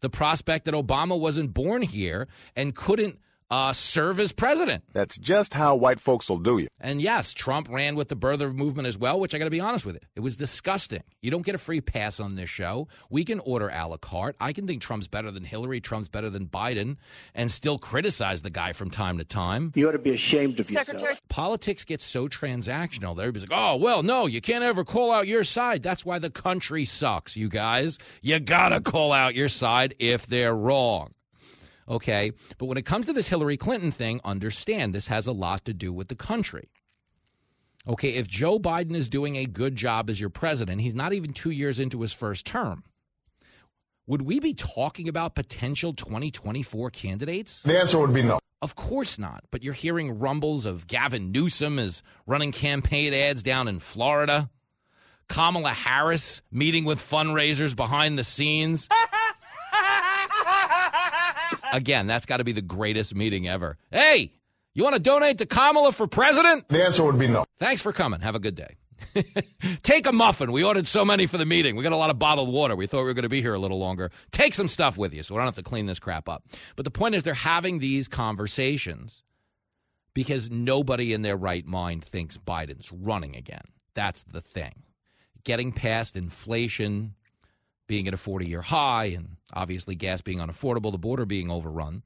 The prospect that Obama wasn't born here and couldn't uh, serve as president. That's just how white folks will do you. And yes, Trump ran with the birther movement as well, which I got to be honest with it. It was disgusting. You don't get a free pass on this show. We can order a la carte. I can think Trump's better than Hillary, Trump's better than Biden, and still criticize the guy from time to time. You ought to be ashamed of Secretary- yourself. Politics gets so transactional that everybody's like, oh, well, no, you can't ever call out your side. That's why the country sucks, you guys. You got to call out your side if they're wrong okay? But when it comes to this Hillary Clinton thing, understand this has a lot to do with the country. Okay, if Joe Biden is doing a good job as your president, he's not even two years into his first term. Would we be talking about potential 2024 candidates? The answer would be no. Of course not. But you're hearing rumbles of Gavin Newsom is running campaign ads down in Florida. Kamala Harris meeting with fundraisers behind the scenes. Again, that's got to be the greatest meeting ever. Hey, you want to donate to Kamala for president? The answer would be no. Thanks for coming. Have a good day. Take a muffin. We ordered so many for the meeting. We got a lot of bottled water. We thought we were going to be here a little longer. Take some stuff with you so we don't have to clean this crap up. But the point is, they're having these conversations because nobody in their right mind thinks Biden's running again. That's the thing. Getting past inflation, being at a 40 year high, and obviously gas being unaffordable, the border being overrun,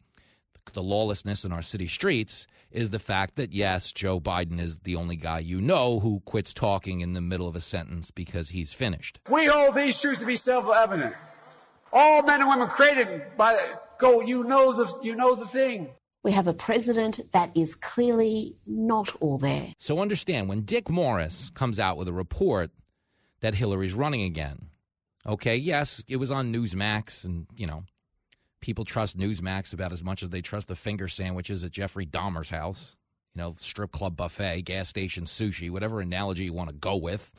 the lawlessness in our city streets is the fact that, yes, Joe Biden is the only guy you know who quits talking in the middle of a sentence because he's finished. We hold these truths to be self-evident. All men and women created by go. You know the you know the thing. We have a president that is clearly not all there. So understand when Dick Morris comes out with a report that Hillary's running again, okay, yes, it was on Newsmax, and, you know, people trust Newsmax about as much as they trust the finger sandwiches at Jeffrey Dahmer's house. You know, strip club buffet, gas station sushi, whatever analogy you want to go with.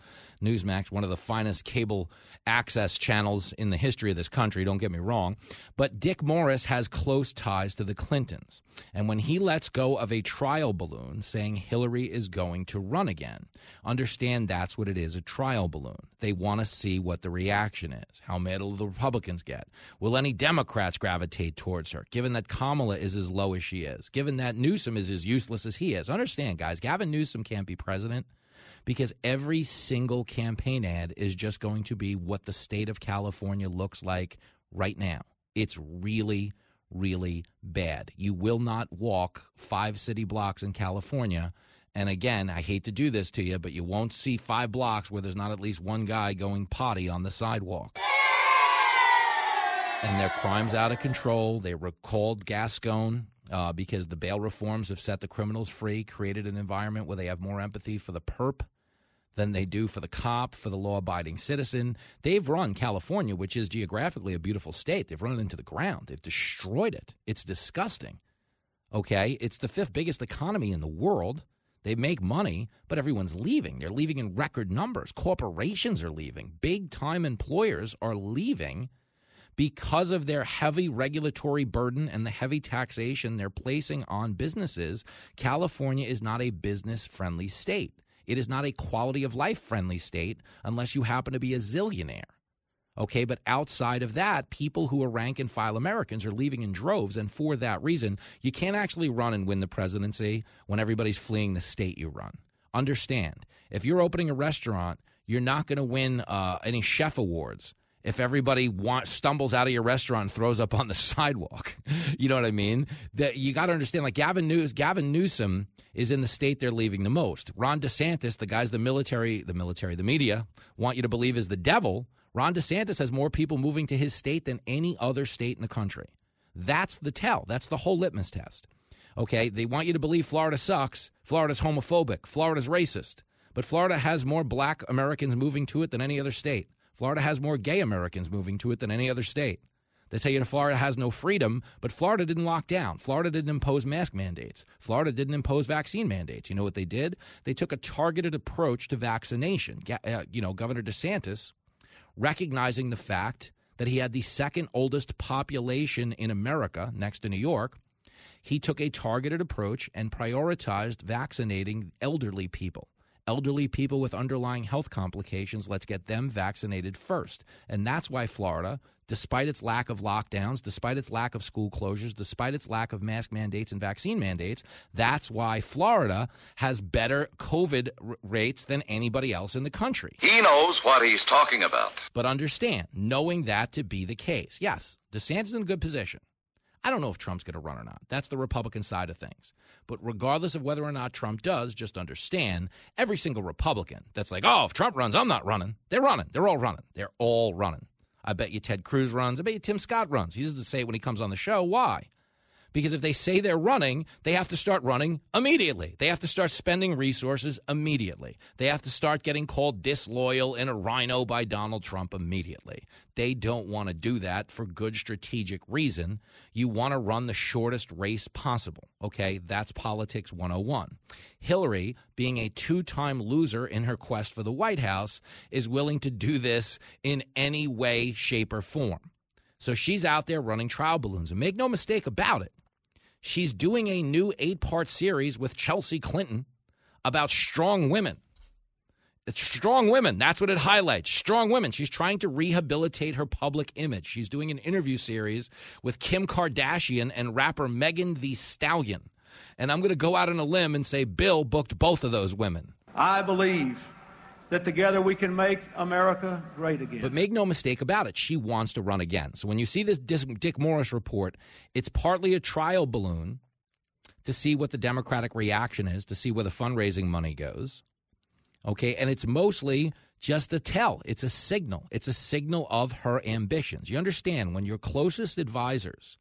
Newsmax, one of the finest cable access channels in the history of this country, don't get me wrong. But Dick Morris has close ties to the Clintons. And when he lets go of a trial balloon saying Hillary is going to run again, understand that's what it is a trial balloon. They want to see what the reaction is. How mad will the Republicans get? Will any Democrats gravitate towards her, given that Kamala is as low as she is, given that Newsom is as useless as he is? Understand, guys, Gavin Newsom can't be president because every single campaign ad is just going to be what the state of California looks like right now. It's really, really bad. You will not walk five city blocks in California. And again, I hate to do this to you, but you won't see five blocks where there's not at least one guy going potty on the sidewalk. And their crime's out of control. They recalled Gascon uh, because the bail reforms have set the criminals free, created an environment where they have more empathy for the perp than they do for the cop, for the law abiding citizen. They've run California, which is geographically a beautiful state, they've run it into the ground. They've destroyed it. It's disgusting. Okay? It's the fifth biggest economy in the world. They make money, but everyone's leaving. They're leaving in record numbers. Corporations are leaving. Big time employers are leaving because of their heavy regulatory burden and the heavy taxation they're placing on businesses, California is not a business friendly state. It is not a quality of life friendly state unless you happen to be a zillionaire. Okay, but outside of that, people who are rank and file Americans are leaving in droves. And for that reason, you can't actually run and win the presidency when everybody's fleeing the state you run. Understand, if you're opening a restaurant, you're not going to win uh, any chef awards if everybody want, stumbles out of your restaurant and throws up on the sidewalk. you know what I mean? That you got to understand. Like Gavin, News, Gavin Newsom is in the state they're leaving the most. Ron DeSantis, the guys the military, the military, the media want you to believe is the devil. Ron DeSantis has more people moving to his state than any other state in the country. That's the tell. That's the whole litmus test. Okay, they want you to believe Florida sucks. Florida's homophobic. Florida's racist. But Florida has more black Americans moving to it than any other state. Florida has more gay Americans moving to it than any other state. They tell you Florida has no freedom, but Florida didn't lock down. Florida didn't impose mask mandates. Florida didn't impose vaccine mandates. You know what they did? They took a targeted approach to vaccination. Uh, you know, Governor DeSantis, recognizing the fact that he had the second oldest population in America next to New York, he took a targeted approach and prioritized vaccinating elderly people elderly people with underlying health complications, let's get them vaccinated first. And that's why Florida, despite its lack of lockdowns, despite its lack of school closures, despite its lack of mask mandates and vaccine mandates, that's why Florida has better COVID r- rates than anybody else in the country. He knows what he's talking about. But understand, knowing that to be the case, yes, DeSantis is in a good position. I don't know if Trump's going to run or not. That's the Republican side of things. But regardless of whether or not Trump does, just understand every single Republican that's like, oh, if Trump runs, I'm not running. They're running. They're all running. They're all running. I bet you Ted Cruz runs. I bet you Tim Scott runs. He doesn't say it when he comes on the show. Why? Because if they say they're running, they have to start running immediately. They have to start spending resources immediately. They have to start getting called disloyal and a RINO by Donald Trump immediately. They don't want to do that for good strategic reason. You want to run the shortest race possible. Okay, that's politics 101. Hillary, being a two time loser in her quest for the White House, is willing to do this in any way, shape, or form. So she's out there running trial balloons. And make no mistake about it, she's doing a new eight part series with Chelsea Clinton about strong women. It's strong women. That's what it highlights. Strong women. She's trying to rehabilitate her public image. She's doing an interview series with Kim Kardashian and rapper Megan Thee Stallion. And I'm going to go out on a limb and say Bill booked both of those women. I believe that together we can make America great again. But make no mistake about it, she wants to run again. So when you see this Dick Morris report, it's partly a trial balloon to see what the Democratic reaction is, to see where the fundraising money goes. Okay, and it's mostly just a tell. It's a signal. It's a signal of her ambitions. You understand when your closest advisors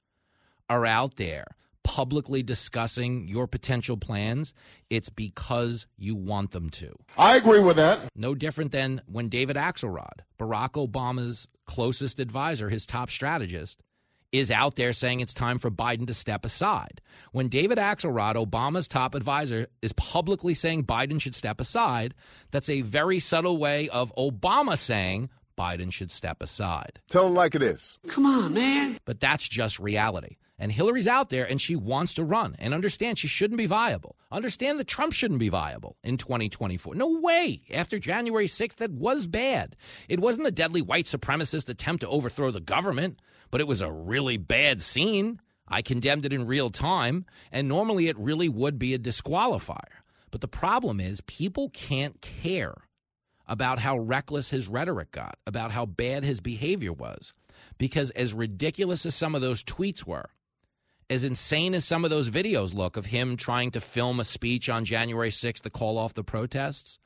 are out there publicly discussing your potential plans, it's because you want them to. I agree with that. No different than when David Axelrod, Barack Obama's closest advisor, his top strategist, is out there saying it's time for Biden to step aside. When David Axelrod, Obama's top advisor, is publicly saying Biden should step aside, that's a very subtle way of Obama saying Biden should step aside. Tell him like it is. Come on, man. But that's just reality. And Hillary's out there and she wants to run. And understand she shouldn't be viable. Understand that Trump shouldn't be viable in 2024. No way. After January 6th, that was bad. It wasn't a deadly white supremacist attempt to overthrow the government, but it was a really bad scene. I condemned it in real time. And normally it really would be a disqualifier. But the problem is people can't care about how reckless his rhetoric got, about how bad his behavior was. Because as ridiculous as some of those tweets were, as insane as some of those videos look of him trying to film a speech on January 6th to call off the protests,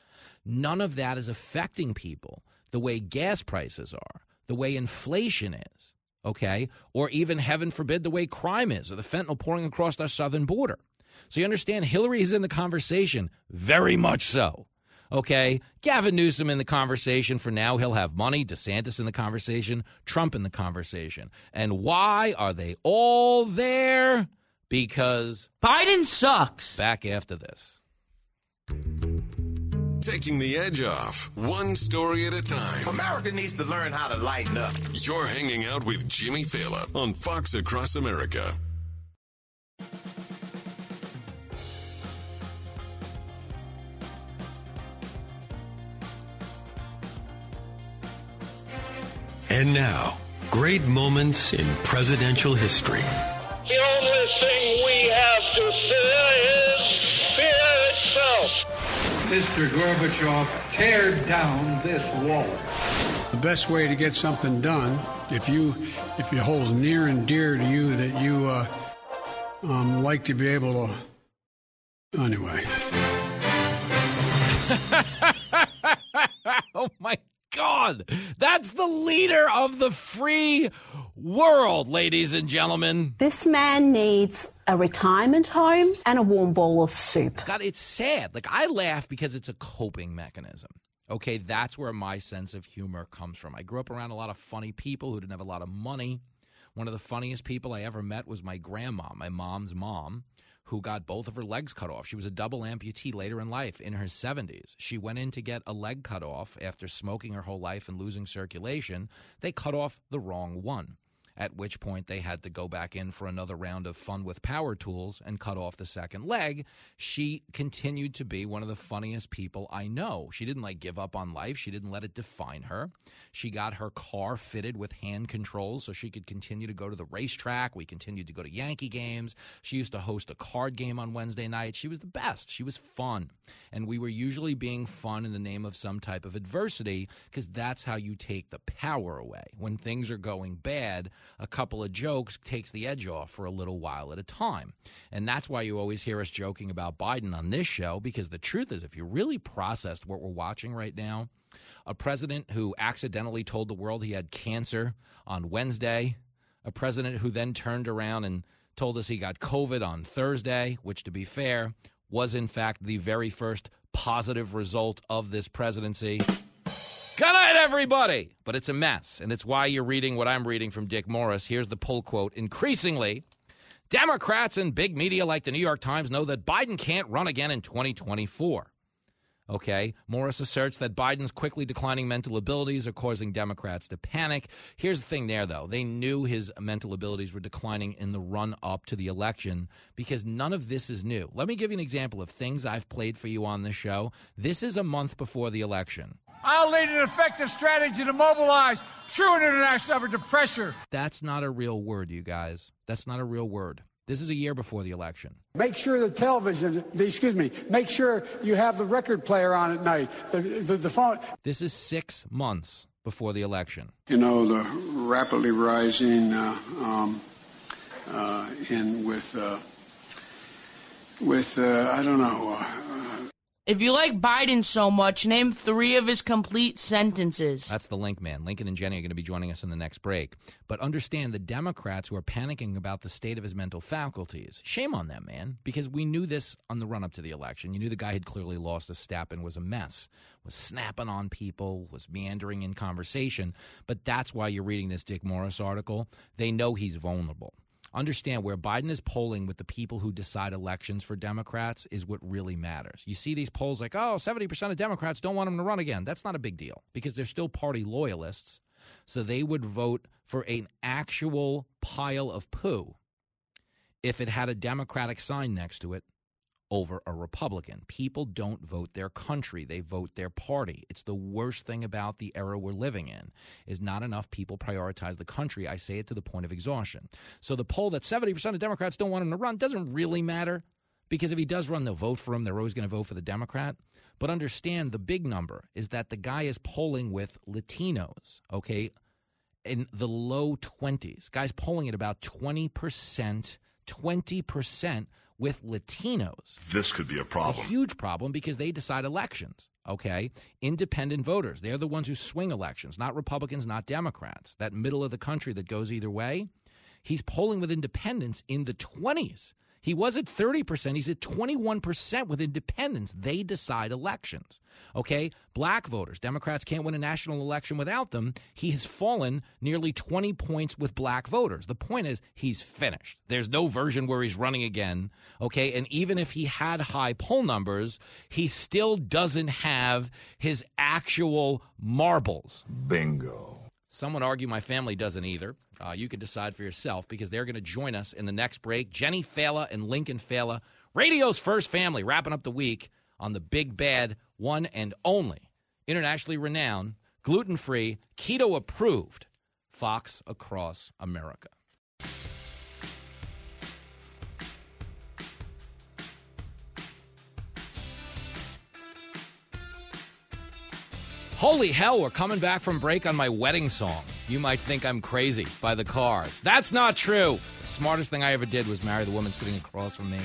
none of that is affecting people the way gas prices are, the way inflation is, okay? Or even, heaven forbid, the way crime is or the fentanyl pouring across our southern border. So you understand Hillary is in the conversation, very much so. Okay. Gavin Newsom in the conversation for now. He'll have money. DeSantis in the conversation. Trump in the conversation. And why are they all there? Because Biden sucks. Back after this. Taking the edge off, one story at a time. America needs to learn how to lighten up. You're hanging out with Jimmy Failla on Fox Across America. And now, great moments in presidential history. The only thing we have to fear is fear itself. Mr. Gorbachev, tear down this wall. The best way to get something done, if you if it holds near and dear to you that you uh, um, like to be able to. Anyway. oh my God. That's the leader of the free world, ladies and gentlemen. This man needs a retirement home and a warm bowl of soup. God, it's sad. Like, I laugh because it's a coping mechanism. Okay, that's where my sense of humor comes from. I grew up around a lot of funny people who didn't have a lot of money. One of the funniest people I ever met was my grandma, my mom's mom who got both of her legs cut off. She was a double amputee later in life in her 70s. She went in to get a leg cut off after smoking her whole life and losing circulation. They cut off the wrong one at which point they had to go back in for another round of fun with power tools and cut off the second leg. She continued to be one of the funniest people I know. She didn't like give up on life, she didn't let it define her. She got her car fitted with hand controls so she could continue to go to the racetrack. We continued to go to Yankee games. She used to host a card game on Wednesday night. She was the best. She was fun. And we were usually being fun in the name of some type of adversity because that's how you take the power away. When things are going bad, a couple of jokes takes the edge off for a little while at a time. And that's why you always hear us joking about Biden on this show, because the truth is, if you really processed what we're watching right now, a president who accidentally told the world he had cancer on Wednesday, a president who then turned around and told us he got COVID on Thursday, which, to be fair, was in fact the very first positive result of this presidency. Good night, everybody. But it's a mess, and it's why you're reading what I'm reading from Dick Morris. Here's the pull quote. Increasingly, Democrats and big media like the New York Times know that Biden can't run again in 2024. Okay. Morris asserts that Biden's quickly declining mental abilities are causing Democrats to panic. Here's the thing there, though. They knew his mental abilities were declining in the run up to the election because none of this is new. Let me give you an example of things I've played for you on this show. This is a month before the election. I'll lead an effective strategy to mobilize true international effort to pressure. That's not a real word, you guys. That's not a real word. This is a year before the election. Make sure the television, the, excuse me, make sure you have the record player on at night, the, the, the phone. This is six months before the election. You know, the rapidly rising uh, um, uh, in with, uh, with uh, I don't know, uh, if you like Biden so much, name three of his complete sentences. That's the link, man. Lincoln and Jenny are going to be joining us in the next break. But understand the Democrats who are panicking about the state of his mental faculties. Shame on them, man, because we knew this on the run up to the election. You knew the guy had clearly lost a step and was a mess, was snapping on people, was meandering in conversation. But that's why you're reading this Dick Morris article. They know he's vulnerable understand where Biden is polling with the people who decide elections for Democrats is what really matters. You see these polls like, oh, 70% of Democrats don't want him to run again. That's not a big deal because they're still party loyalists. So they would vote for an actual pile of poo if it had a Democratic sign next to it over a Republican. People don't vote their country, they vote their party. It's the worst thing about the era we're living in is not enough people prioritize the country. I say it to the point of exhaustion. So the poll that 70% of Democrats don't want him to run doesn't really matter because if he does run, they'll vote for him. They're always going to vote for the Democrat. But understand the big number is that the guy is polling with Latinos, okay, in the low 20s. Guys polling at about 20%, 20% with Latinos. This could be a problem. A huge problem because they decide elections. Okay. Independent voters. They're the ones who swing elections, not Republicans, not Democrats. That middle of the country that goes either way. He's polling with independents in the 20s. He was at 30%. He's at 21% with independents. They decide elections. Okay? Black voters. Democrats can't win a national election without them. He has fallen nearly 20 points with black voters. The point is, he's finished. There's no version where he's running again. Okay? And even if he had high poll numbers, he still doesn't have his actual marbles. Bingo. Some would argue my family doesn't either. Uh, you can decide for yourself because they're going to join us in the next break. Jenny Failla and Lincoln Failla, radio's first family, wrapping up the week on the big bad one and only internationally renowned, gluten free, keto approved Fox Across America. Holy hell, we're coming back from break on my wedding song. You might think I'm crazy by the cars. That's not true. The smartest thing I ever did was marry the woman sitting across from me.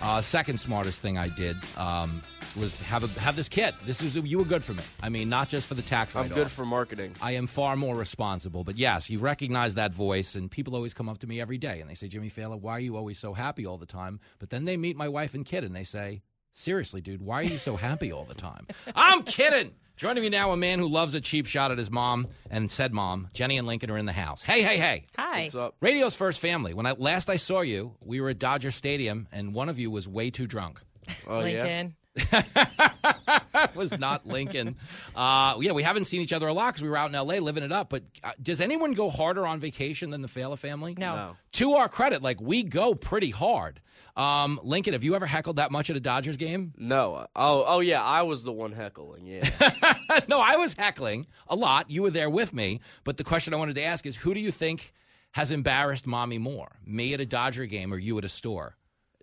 Uh, second smartest thing I did um, was have a, have this kid. This is you were good for me. I mean, not just for the tax I'm good for marketing. I am far more responsible. But yes, you recognize that voice, and people always come up to me every day and they say, Jimmy Failla, why are you always so happy all the time? But then they meet my wife and kid and they say, Seriously, dude, why are you so happy all the time? I'm kidding. Joining me now, a man who loves a cheap shot at his mom and said mom. Jenny and Lincoln are in the house. Hey, hey, hey. Hi. What's up? Radio's first family. When I last I saw you, we were at Dodger Stadium, and one of you was way too drunk. Oh yeah. Lincoln. was not Lincoln. Uh, yeah, we haven't seen each other a lot because we were out in L.A. living it up. But uh, does anyone go harder on vacation than the Failla family? No. No. To our credit, like we go pretty hard. Um, Lincoln, have you ever heckled that much at a Dodgers game? No. Oh, oh yeah. I was the one heckling. Yeah. no, I was heckling a lot. You were there with me. But the question I wanted to ask is, who do you think has embarrassed mommy more, me at a Dodger game or you at a store?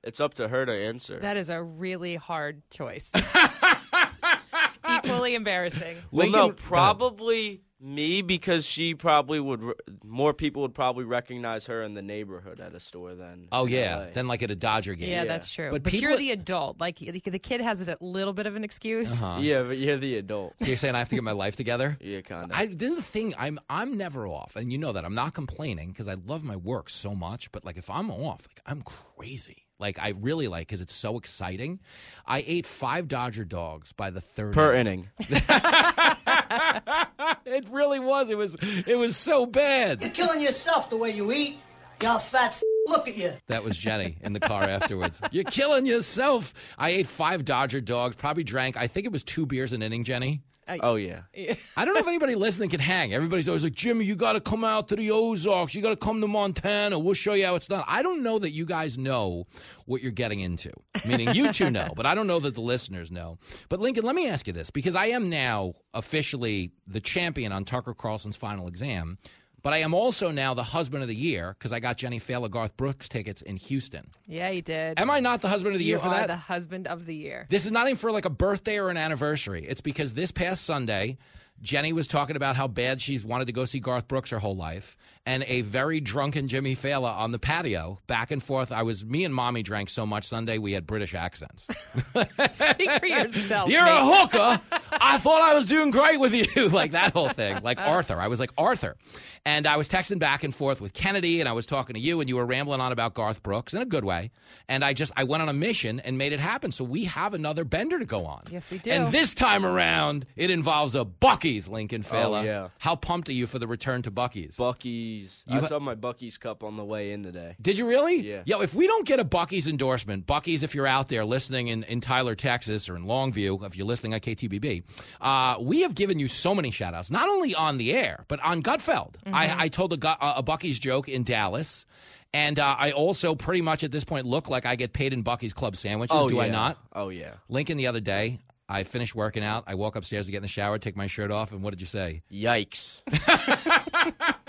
it's up to her to answer. That is a really hard choice. Equally embarrassing. well, Lincoln- no, probably me because she probably would. re- More people would probably recognize her in the neighborhood at a store than. Oh yeah, LA. then like at a Dodger game. Yeah, that's true. But But, people- you're the adult. Like the the kid has a little bit of an excuse. Uh-huh. Yeah, but you're the adult. So you're saying I have to get my life together? Yeah, kind of. This is the thing. I'm I'm never off, and you know that. I'm not complaining because I love my work so much. But like, if I'm off, like I'm crazy. Like I really like because it's so exciting. I ate five Dodger dogs by the third Per inning. inning. it really was. It was. It was so bad. You're killing yourself the way you eat. You fat f- look at you. That was Jenny in the car afterwards. You're killing yourself. I ate five Dodger dogs. Probably drank. I think it was two beers an inning, Jenny. Oh yeah. I don't know if anybody listening can hang. Everybody's always like, Jimmy, you got to come out to the Ozarks. You got to come to Montana. We'll show you how it's done. I don't know that you guys know what you're getting into. Meaning you two know, but I don't know that the listeners know. But Lincoln, let me ask you this because I am now officially the champion on Tucker Carlson's final exam. But I am also now the husband of the year because I got Jenny Failla Garth Brooks tickets in Houston. Yeah, you did. Am I not the husband of the you year for are that? the husband of the year. This is not even for like a birthday or an anniversary. It's because this past Sunday, Jenny was talking about how bad she's wanted to go see Garth Brooks her whole life, and a very drunken Jimmy Failla on the patio, back and forth. I was me and mommy drank so much Sunday we had British accents. Speak for yourself. You're mate. a hooker. I thought I was doing great with you. like that whole thing. Like Arthur. I was like Arthur. And I was texting back and forth with Kennedy and I was talking to you and you were rambling on about Garth Brooks in a good way. And I just I went on a mission and made it happen. So we have another bender to go on. Yes, we do. And this time around, it involves a Buc-ee's, Lincoln Failla. Oh, yeah. How pumped are you for the return to Buc-ee's? Buc-ee's. You I ha- saw my Buc-ee's cup on the way in today. Did you really? Yeah. Yo, if we don't get a Buc-ee's endorsement, Buc-ee's, if you're out there listening in, in Tyler, Texas, or in Longview, if you're listening on KTBB, uh, we have given you so many shout outs, not only on the air, but on Gutfeld. Mm-hmm. I, I told a, Gu- a Buc-ee's joke in Dallas. And uh, I also pretty much at this point look like I get paid in Buc-ee's Club sandwiches, Oh do I not? Oh yeah. Lincoln the other day, I finished working out. I walk upstairs to get in the shower, take my shirt off, and what did you say? Yikes.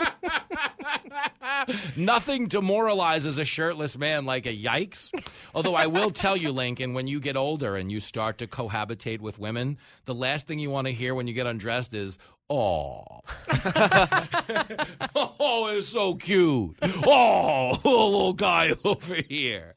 Nothing demoralizes a shirtless man like a yikes. Although I will tell you, Lincoln, when you get older and you start to cohabitate with women, the last thing you want to hear when you get undressed is, oh. oh, it's so cute. Oh, little guy over here.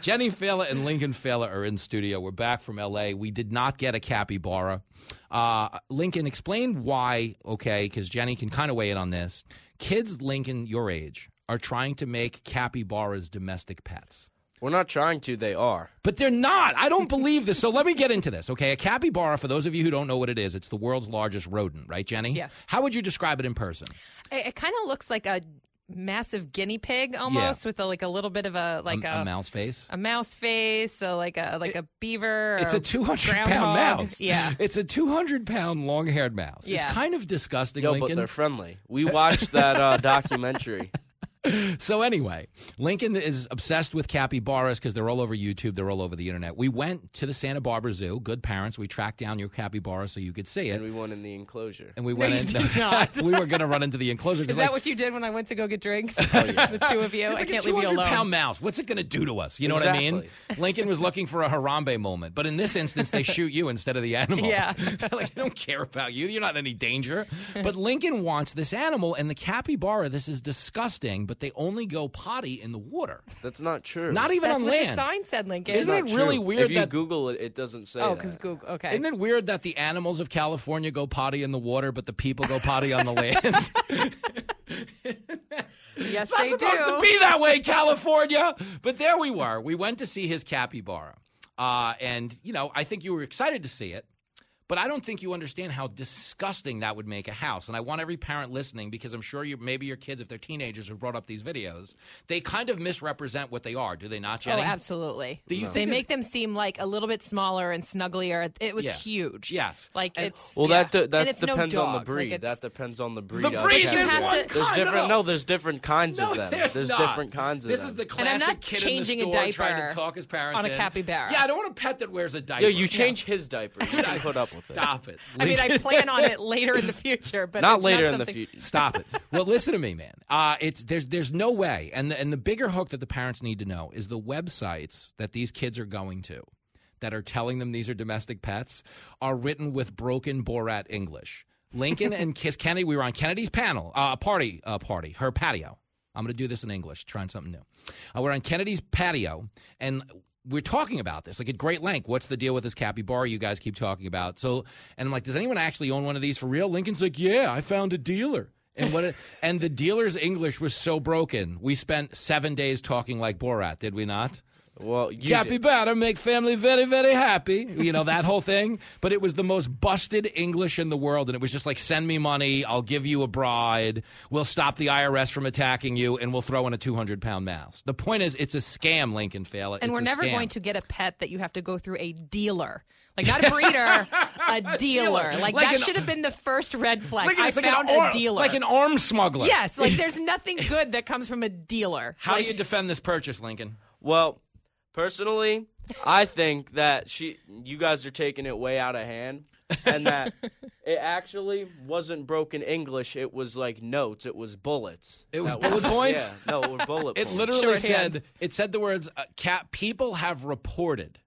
Jenny Failla and Lincoln Failla are in studio. We're back from L.A. We did not get a capybara. Uh, Lincoln, explain why, okay, because Jenny can kind of weigh in on this. Kids, Lincoln, your age, are trying to make capybaras domestic pets. We're not trying to. They are. But they're not. I don't believe this. So let me get into this, okay? A capybara, for those of you who don't know what it is, it's the world's largest rodent, right, Jenny? Yes. How would you describe it in person? It, it kind of looks like a massive guinea pig almost, with a, like a little bit of a like a, a, a mouse face? a mouse face, so like a like a beaver. It's or a 200 pound groundhog. mouse. Yeah. It's a 200 pound long haired mouse. It's kind of disgusting, Yo, Lincoln. but they're friendly. We watched that uh, documentary. so anyway, Lincoln is obsessed with capybaras because they're all over YouTube. They're all over the internet. We went to the Santa Barbara Zoo. Good parents. We tracked down your capybara so you could see it. And we went in the enclosure. And we No, went you in. did not. we were going to run into the enclosure. Is like, that what you did when I went to go get drinks? Oh, the two of you. It's I like can't a leave you 200 alone. pound mouse. What's it going to do to us? You know what I mean? Lincoln was looking for a Harambe moment, but in this instance, they shoot you instead of the animal. Yeah. They're like, they don't care about you. You're not in any danger. But Lincoln wants this animal, and the capybara. This is disgusting. But they only go potty in the water. That's not true. Not even That's on what land. the sign said, Lincoln. Isn't it really True. weird If you that Google it, it doesn't say. Oh, that. because Google. Okay. Isn't it weird that the animals of California go potty in the water, but the people go potty on the land? yes, It's not they supposed do. to be that way, California. But there we were. We went to see his capybara. Uh, and, you know, I think you were excited to see it. But I don't think you understand how disgusting that would make a house. And I want every parent listening because I'm sure you maybe your kids, if they're teenagers have brought up these videos, they kind of misrepresent what they are, do they not, Jenny? Oh, absolutely. Do you They think make them seem like a little bit smaller and snugglier. It was Yeah. huge. Yes. Like And- it's Well, yeah. that de- that it's no depends on the breed. Like, that depends on the breed. The breed, cat. there's one to- There's different. No, No, there's different kinds No, of them. there's There's not. different kinds of This them. This is the And I'm classic not kid in the changing a store trying diaper to talk his parents on a in. capybara. Yeah, I don't want a pet that wears a diaper. Yo, you change his diaper. You can put up with it. Stop it. I mean, I plan on it later in the future, but Not later not in the future. Stop it. Well, listen to me, man. Uh, it's there's there's no way, and the, and the bigger hook that the parents need to know is the websites that these kids are going to, that are telling them these are domestic pets, are written with broken Borat English. Lincoln and Kiss Kennedy. We were on Kennedy's panel, uh, party, uh, party, her patio. I'm going to do this in English, trying something new. Uh, we're on Kennedy's patio, and we're talking about this like at great length. What's the deal with this capybara you guys keep talking about? So, and I'm like, does anyone actually own one of these for real? Lincoln's like, yeah, I found a dealer. And what? And the dealer's English was so broken. We spent seven days talking like Borat, did we not? Well, you did. Capybara make family very, very happy. You know, that whole thing. But it was the most busted English in the world. And it was just like, send me money. I'll give you a bride. We'll stop the IRS from attacking you. And we'll throw in a 200 pound mouse. The point is, it's a scam, Lincoln Fail. And we're never going to get a pet that you have to go through a dealer. Like not a breeder, a dealer. Like, Like that an- should have been the first red flag. Lincoln, I like found ar- a dealer. Like an arms smuggler. Yes, like there's nothing good that comes from a dealer. How like, do you defend this purchase, Lincoln? Well, personally, I think that she, you guys are taking it way out of hand, and that it actually wasn't broken English. It was like notes. It was bullets. It was That bullet points? Yeah, no, it was bullet. Points. It points. literally Shorthand. said it said the words uh, cap people have reported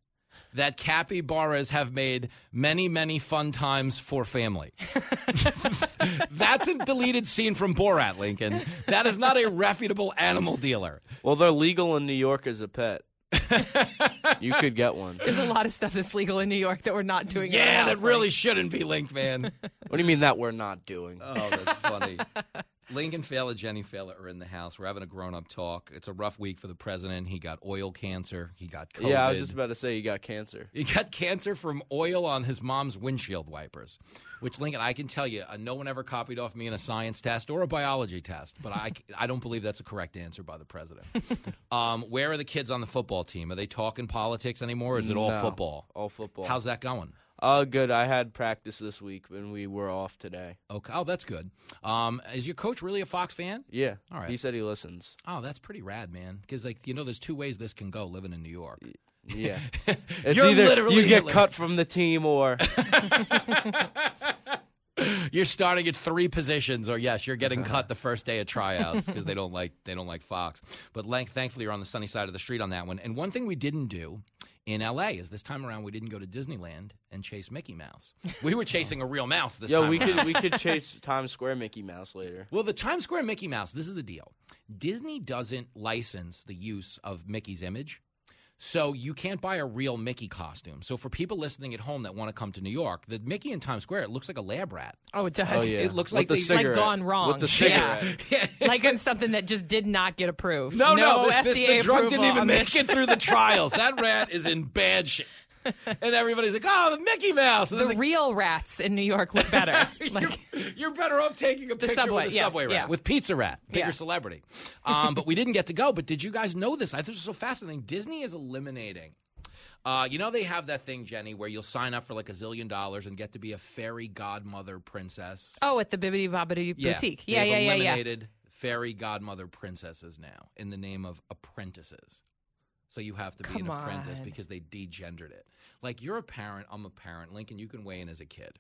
that capybaras have made many many fun times for family. That's a deleted scene from Borat, Lincoln. That is not a reputable animal dealer. Well, they're legal in New York as a pet. you could get one. There's a lot of stuff that's legal in New York that we're not doing. Yeah, that really shouldn't be Link, man. What do you mean that we're not doing? Oh, that's funny. Lincoln Failla, Jenny Failla are in the house. We're having a grown up talk. It's a rough week for the president. He got oil cancer. He got COVID. Yeah, I was just about to say he got cancer. He got cancer from oil on his mom's windshield wipers, which Lincoln, I can tell you, uh, no one ever copied off me in a science test or a biology test, but I, I don't believe that's a correct answer by the president. um, where are the kids on the football team? Are they talking politics anymore? Or is it all No, football? All football. How's that going? Oh, good. I had practice this week, and we were off today. Okay. Oh, that's good. Um, is your coach really a Fox fan? Yeah. All right. He said he listens. Oh, that's pretty rad, man. Because like you know, there's two ways this can go living in New York. Yeah. It's You're either literally you get Hitler. cut from the team or You're starting at three positions, or yes, you're getting cut the first day of tryouts because they don't like they don't like Fox. But like, thankfully, you're on the sunny side of the street on that one. And one thing we didn't do in L.A. is this time around we didn't go to Disneyland and chase Mickey Mouse. We were chasing a real mouse this Yo, time. we could we could chase Times Square Mickey Mouse later. Well, the Times Square Mickey Mouse, this is the deal. Disney doesn't license the use of Mickey's image. So you can't buy a real Mickey costume. So for people listening at home that want to come to New York, the Mickey in Times Square, it looks like a lab rat. Oh, it does. Oh yeah. It looks With like the they- like gone wrong. With the cigarette. Yeah. like on something that just did not get approved. No, no, this, this, FDA the drug didn't even make this. it through the trials. That rat is in bad shape. And everybody's like, "Oh, the Mickey Mouse." The then real rats in New York look better. like, you're, you're better off taking a The picture subway, with a yeah, subway rat, yeah. with Pizza Rat, bigger Yeah. celebrity. Um, but we didn't get to go. But did you guys know this? I thought this was so fascinating. Disney is eliminating. Uh, you know they have that thing, Jenny, where you'll sign up for like a zillion dollars and get to be a fairy godmother princess. oh, at the Bibbidi Bobbidi Yeah, Boutique. Yeah, yeah, yeah, yeah. eliminated fairy godmother princesses now in the name of apprentices. So you have to be Come an apprentice on. because they degendered it. Like you're a parent, I'm a parent. Lincoln, you can weigh in as a kid.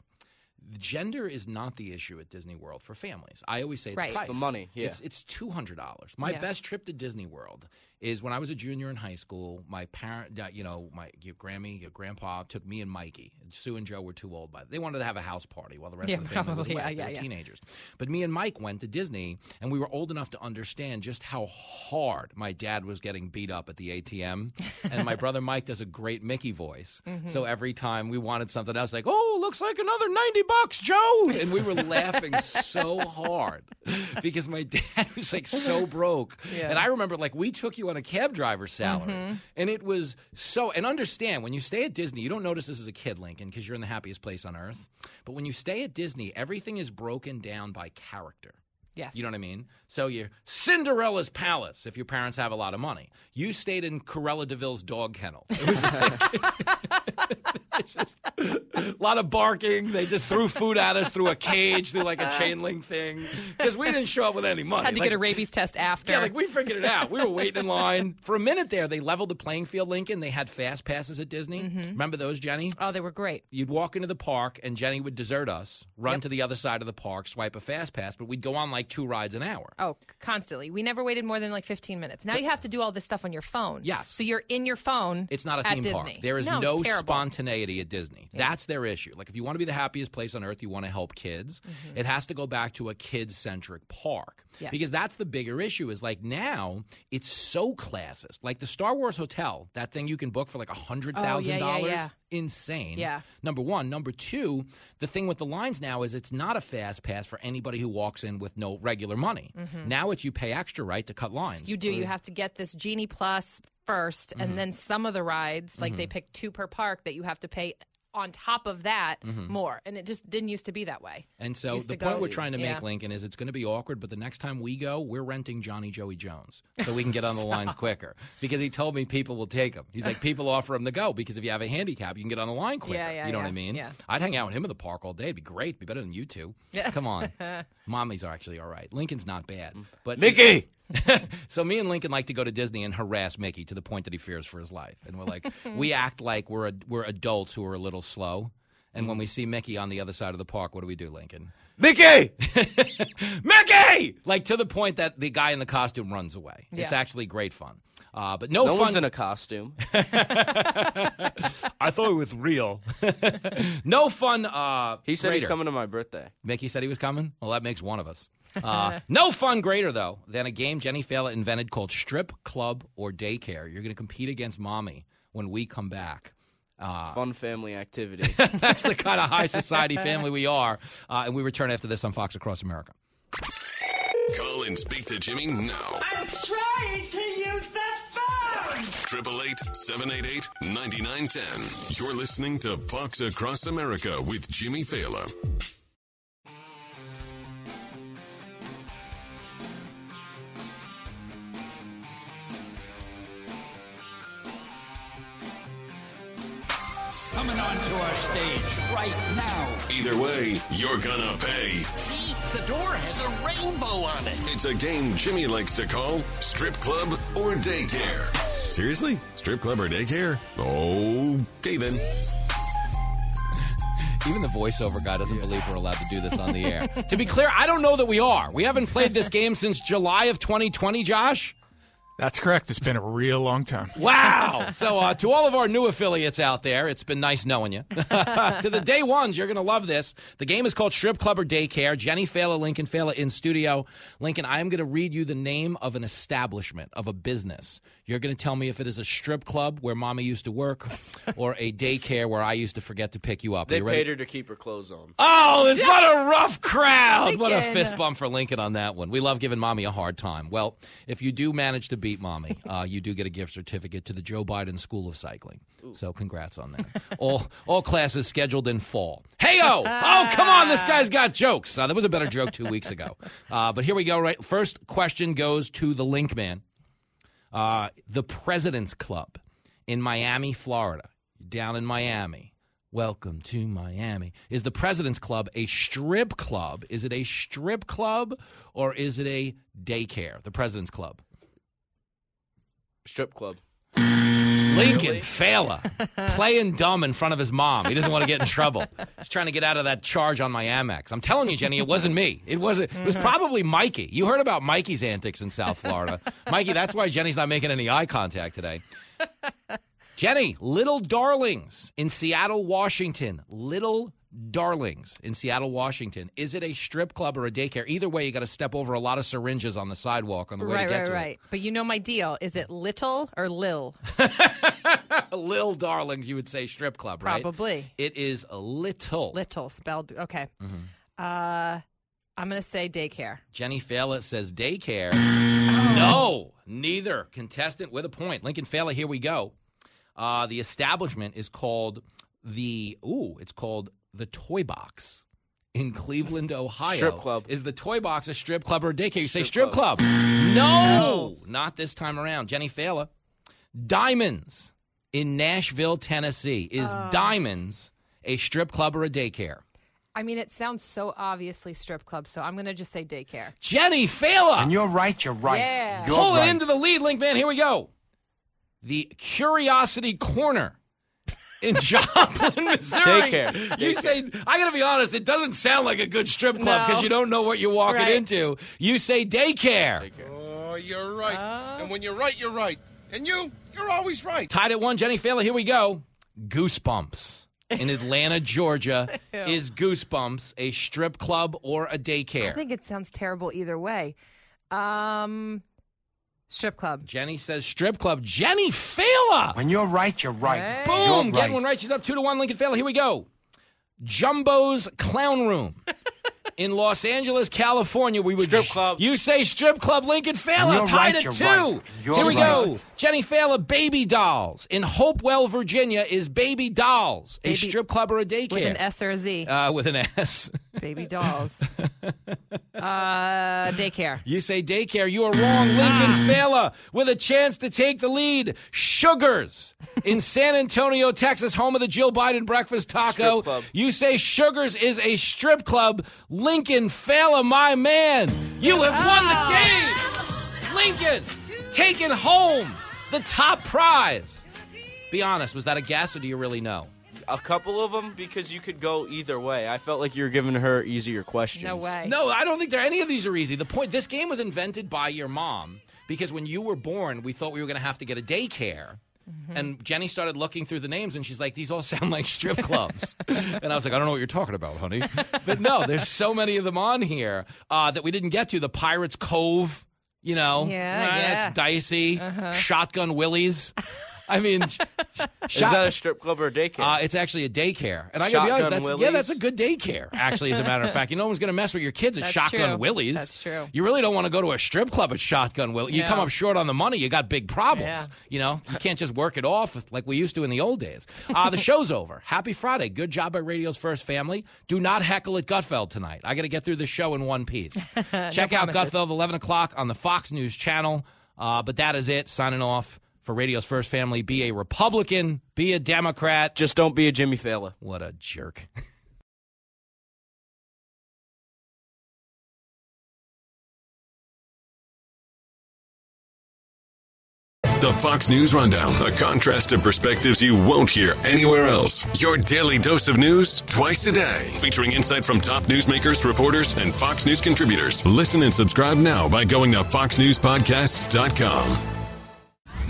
Gender is not the issue at Disney World for families. I always say it's Right. price. The money, yeah. It's it's two hundred dollars. My Yeah. best trip to Disney World is when I was a junior in high school. My parent, uh, you know, my your Grammy, your grandpa took me and Mikey. Sue and Joe were too old, but they wanted to have a house party while the rest Yeah, of the family was probably. away. Yeah, they yeah, were teenagers. But me and Mike went to Disney, and we were old enough to understand just how hard my dad was getting beat up at the ATM. and my brother Mike does a great Mickey voice, Mm-hmm. so every time we wanted something else, like, oh, looks like another ninety bucks, Joe, and we were laughing so hard because my dad was like so broke. And I remember like we took you on a cab driver's salary, Mm-hmm. and it was so. And understand when you stay at Disney, you don't notice this as a kid, Lincoln, because you're in the happiest place on earth. But when you stay at Disney, everything is broken down by character. Yes. You know what I mean? So you're Cinderella's palace if your parents have a lot of money. You stayed in Cruella de Vil's dog kennel. It was like, just a lot of barking. They just threw food at us through a cage, through like a chain link thing, because we didn't show up with any money. Had to Like- get a rabies test after. yeah, like we figured it out. We were waiting in line for a minute there. They leveled the playing field, Lincoln. They had fast passes at Disney. Mm-hmm. Remember those, Jenny? oh, they were great. You'd walk into the park, and Jenny would desert us, run Yep. to the other side of the park, swipe a fast pass, but we'd go on like two rides an hour. Oh, constantly. We never waited more than like 15 minutes. Now you have to do all this stuff on your phone. Yes. So you're in your phone. It's not a theme park. Disney. There is no, no, spontaneity at Disney. That's their issue. Like if you want to be the happiest place on earth, you want to help kids, it has to go back to a kid-centric park. Mm-hmm. Yes. Because that's the bigger issue is like now it's so classist. Like the Star Wars Hotel, that thing you can book for like a $100,000. Oh, yeah, yeah, yeah. Insane. Yeah. Number 1, number 2, the thing with the lines now is it's not a fast pass for anybody who walks in with no regular money. Now it's you pay extra right to cut lines. Mm-hmm. You do. You have to get this Genie Plus 1st Mm-hmm. and then some of the rides, like they pick two per park, that you have to pay on top of that mm-hmm. more. And it just didn't used to be that way. And so the to point go- we're trying to yeah. make, Lincoln, is it's going to be awkward, but the next time we go, we're renting Johnny Joey Jones so we can get on the lines quicker. Because he told me people will take him. He's like, people offer him to go because if you have a handicap, you can get on the line quicker. Yeah, yeah, you know what I mean? yeah. I'd hang out with him in the park all day. It'd be great. It'd be better than you two. Yeah. Come on. Mommies are actually all right. Lincoln's not bad. Mm. But Mickey! so me and Lincoln like to go to Disney and harass Mickey to the point that he fears for his life. And we're like, we act like we're we're adults who are a little slow. And when we see Mickey on the other side of the park, what do we do, Lincoln? Mickey! Mickey! Like to the point that the guy in the costume runs away. It's actually great fun. Uh, but no, No fun. one's in a costume. I thought it was real. no fun. Uh, He said he's coming to my birthday. Mickey said he was coming. Well, that makes one of us. Uh, no fun greater though than a game Jenny Failla invented called Strip Club or Daycare. You're going to compete against Mommy when we come back. Uh, Fun family activity. that's the kind of high society family we are. Uh, and we return after this on Fox Across America. Call and speak to Jimmy now. I'm trying to use the phone! 888 788 9910. You're listening to Fox Across America with Jimmy Failla. Our stage right now. Either way, you're gonna pay. See, the door has a rainbow on it. It's a game Jimmy likes to call Strip Club or Daycare. Seriously? Strip Club or Daycare? Okay then. Even the voiceover guy doesn't believe we're allowed to do this on the air. to be clear, I don't know that we are. We haven't played this game since July of 2020, Josh. That's correct. It's been a real long time. Wow. So, uh, to all of our new affiliates out there, it's been nice knowing you. to the day ones, you're going to love this. The game is called Strip Club or Daycare. Jenny Failla, Lincoln Failla in studio. Lincoln, I am going to read you the name of an establishment, of a business. You're going to tell me if it is a strip club where mommy used to work or a daycare where I used to forget to pick you up. Are They you ready? paid her to keep her clothes on. Oh, it's what a rough crowd. What a fist bump for Lincoln on that one. We love giving mommy a hard time. Well, if you do manage to beat mommy, uh, you do get a gift certificate to the Joe Biden School of Cycling. So congrats on that. all all classes scheduled in fall. Hey oh, oh come on, this guy's got jokes. Uh, that was a better joke two weeks ago. Uh, but here we go. Right, first question goes to the Link Man. Uh, the President's Club in Miami, Florida, down in Miami. Welcome to Miami. Is the President's Club a strip club? Is it a strip club or is it a daycare? The President's Club. Strip club. Lincoln Really? Failla playing dumb in front of his mom. He doesn't want to get in trouble. He's trying to get out of that charge on my Amex. I'm telling you, Jenny, it wasn't me. It wasn't. It was mm-hmm. probably Mikey. You heard about Mikey's antics in South Florida. Mikey, that's why Jenny's not making any eye contact today. Jenny, Little Darlings in Seattle, Washington. Little Darlings in Seattle, Washington. Is it a strip club or a daycare? Either way, you got to step over a lot of syringes on the sidewalk on the way right, to get right, to right. But you know my deal. Is it little or lil? Lil Darlings, you would say strip club, right? Probably. It is a little. Little spelled. Okay. Mhm. Uh, I'm gonna say daycare. Jenny Failla says daycare. Oh. No, neither. Contestant with a point. Lincoln Failla, here we go. Uh, the establishment is called the, ooh, it's called the Toy Box in Cleveland, Ohio. Strip club. Is the Toy Box a strip club or a daycare? You say Strip strip club. No, not this time around. Jenny Failla. Diamonds in Nashville, Tennessee. Is Oh. Diamonds a strip club or a daycare? I mean, it sounds so obviously strip club, so I'm gonna just say daycare. Jenny Failla. And you're right, you're right. Yeah. You're Pull right. it into the lead, Link Man. Here we go. The Curiosity Corner in Joplin, Missouri. Daycare. You Daycare. say, I got to be honest, it doesn't sound like a good strip club because No. you don't know what you're walking Right. into. You say daycare. Oh, you're right. Oh. And when you're right, you're right. And you, you're always right. Tied at one, Jenny Failla. Here we go. Goosebumps. In Atlanta, Georgia, is Goosebumps a strip club or a daycare? I think it sounds terrible either way. Um, strip club. Jenny says strip club. Jenny Failla. When you're right, you're right. Hey. Boom! You're Getting right. one right. She's up two to one. Lincoln Failla. Here we go. Jumbo's Clown Room in Los Angeles, California. We would Strip club. You say strip club. Lincoln Failla You're tied right, at two. right. Here we right. go. Jenny Failla. Baby Dolls in Hopewell, Virginia. Is Baby Dolls a strip club or a daycare? With an S or a Z. Uh, with an S. Baby dolls. uh, daycare. You say daycare. You are wrong. Lincoln Failla with a chance to take the lead. Sugars in San Antonio, Texas, home of the Jill Biden breakfast taco. Strip club. You say Sugars is a strip club. Lincoln Failla, my man, you have won the ah. game. Lincoln taking home the top prize. Be honest, was that a guess or do you really know? A couple of them because you could go either way. I felt like you were giving her easier questions. No way. No, I don't think there any of these are easy. The point this game was invented by your mom because when you were born, we thought we were going to have to get a daycare. And Jenny started looking through the names and she's like, these all sound like strip clubs. and I was like, I don't know what you're talking about, honey. But no, there's so many of them on here uh, that we didn't get to. The Pirates Cove, you know, Yeah, uh, yeah. that's dicey. Uh-huh. Shotgun Willies. I mean, sh- Is shot- that a strip club or a daycare? uh, it's actually a daycare, and I gotta be honest. Shotgun That's yeah, that's a good daycare. Actually, as a matter of fact, you know, no one's gonna mess with your kids at That's Shotgun true. Willies. That's true. You really don't want to go to a strip club at Shotgun Willies. You No. come up short on the money, you got big problems. Yeah. You know, you can't just work it off like we used to in the old days. Uh, the show's over. Happy Friday. Good job by Radio's First Family. Do not heckle at Gutfeld tonight. I got to get through the show in one piece. Check out promises. Gutfeld 11 o'clock on the Fox News channel. Uh, but that is it. Signing off for Radio's First Family. Be a Republican. Be a Democrat. Just don't be a Jimmy Failla. What a jerk. The Fox News Rundown, a contrast of perspectives you won't hear anywhere else. Your daily dose of news twice a day, featuring insight from top newsmakers, reporters, and Fox News contributors. Listen and subscribe now by going to foxnewspodcasts.com.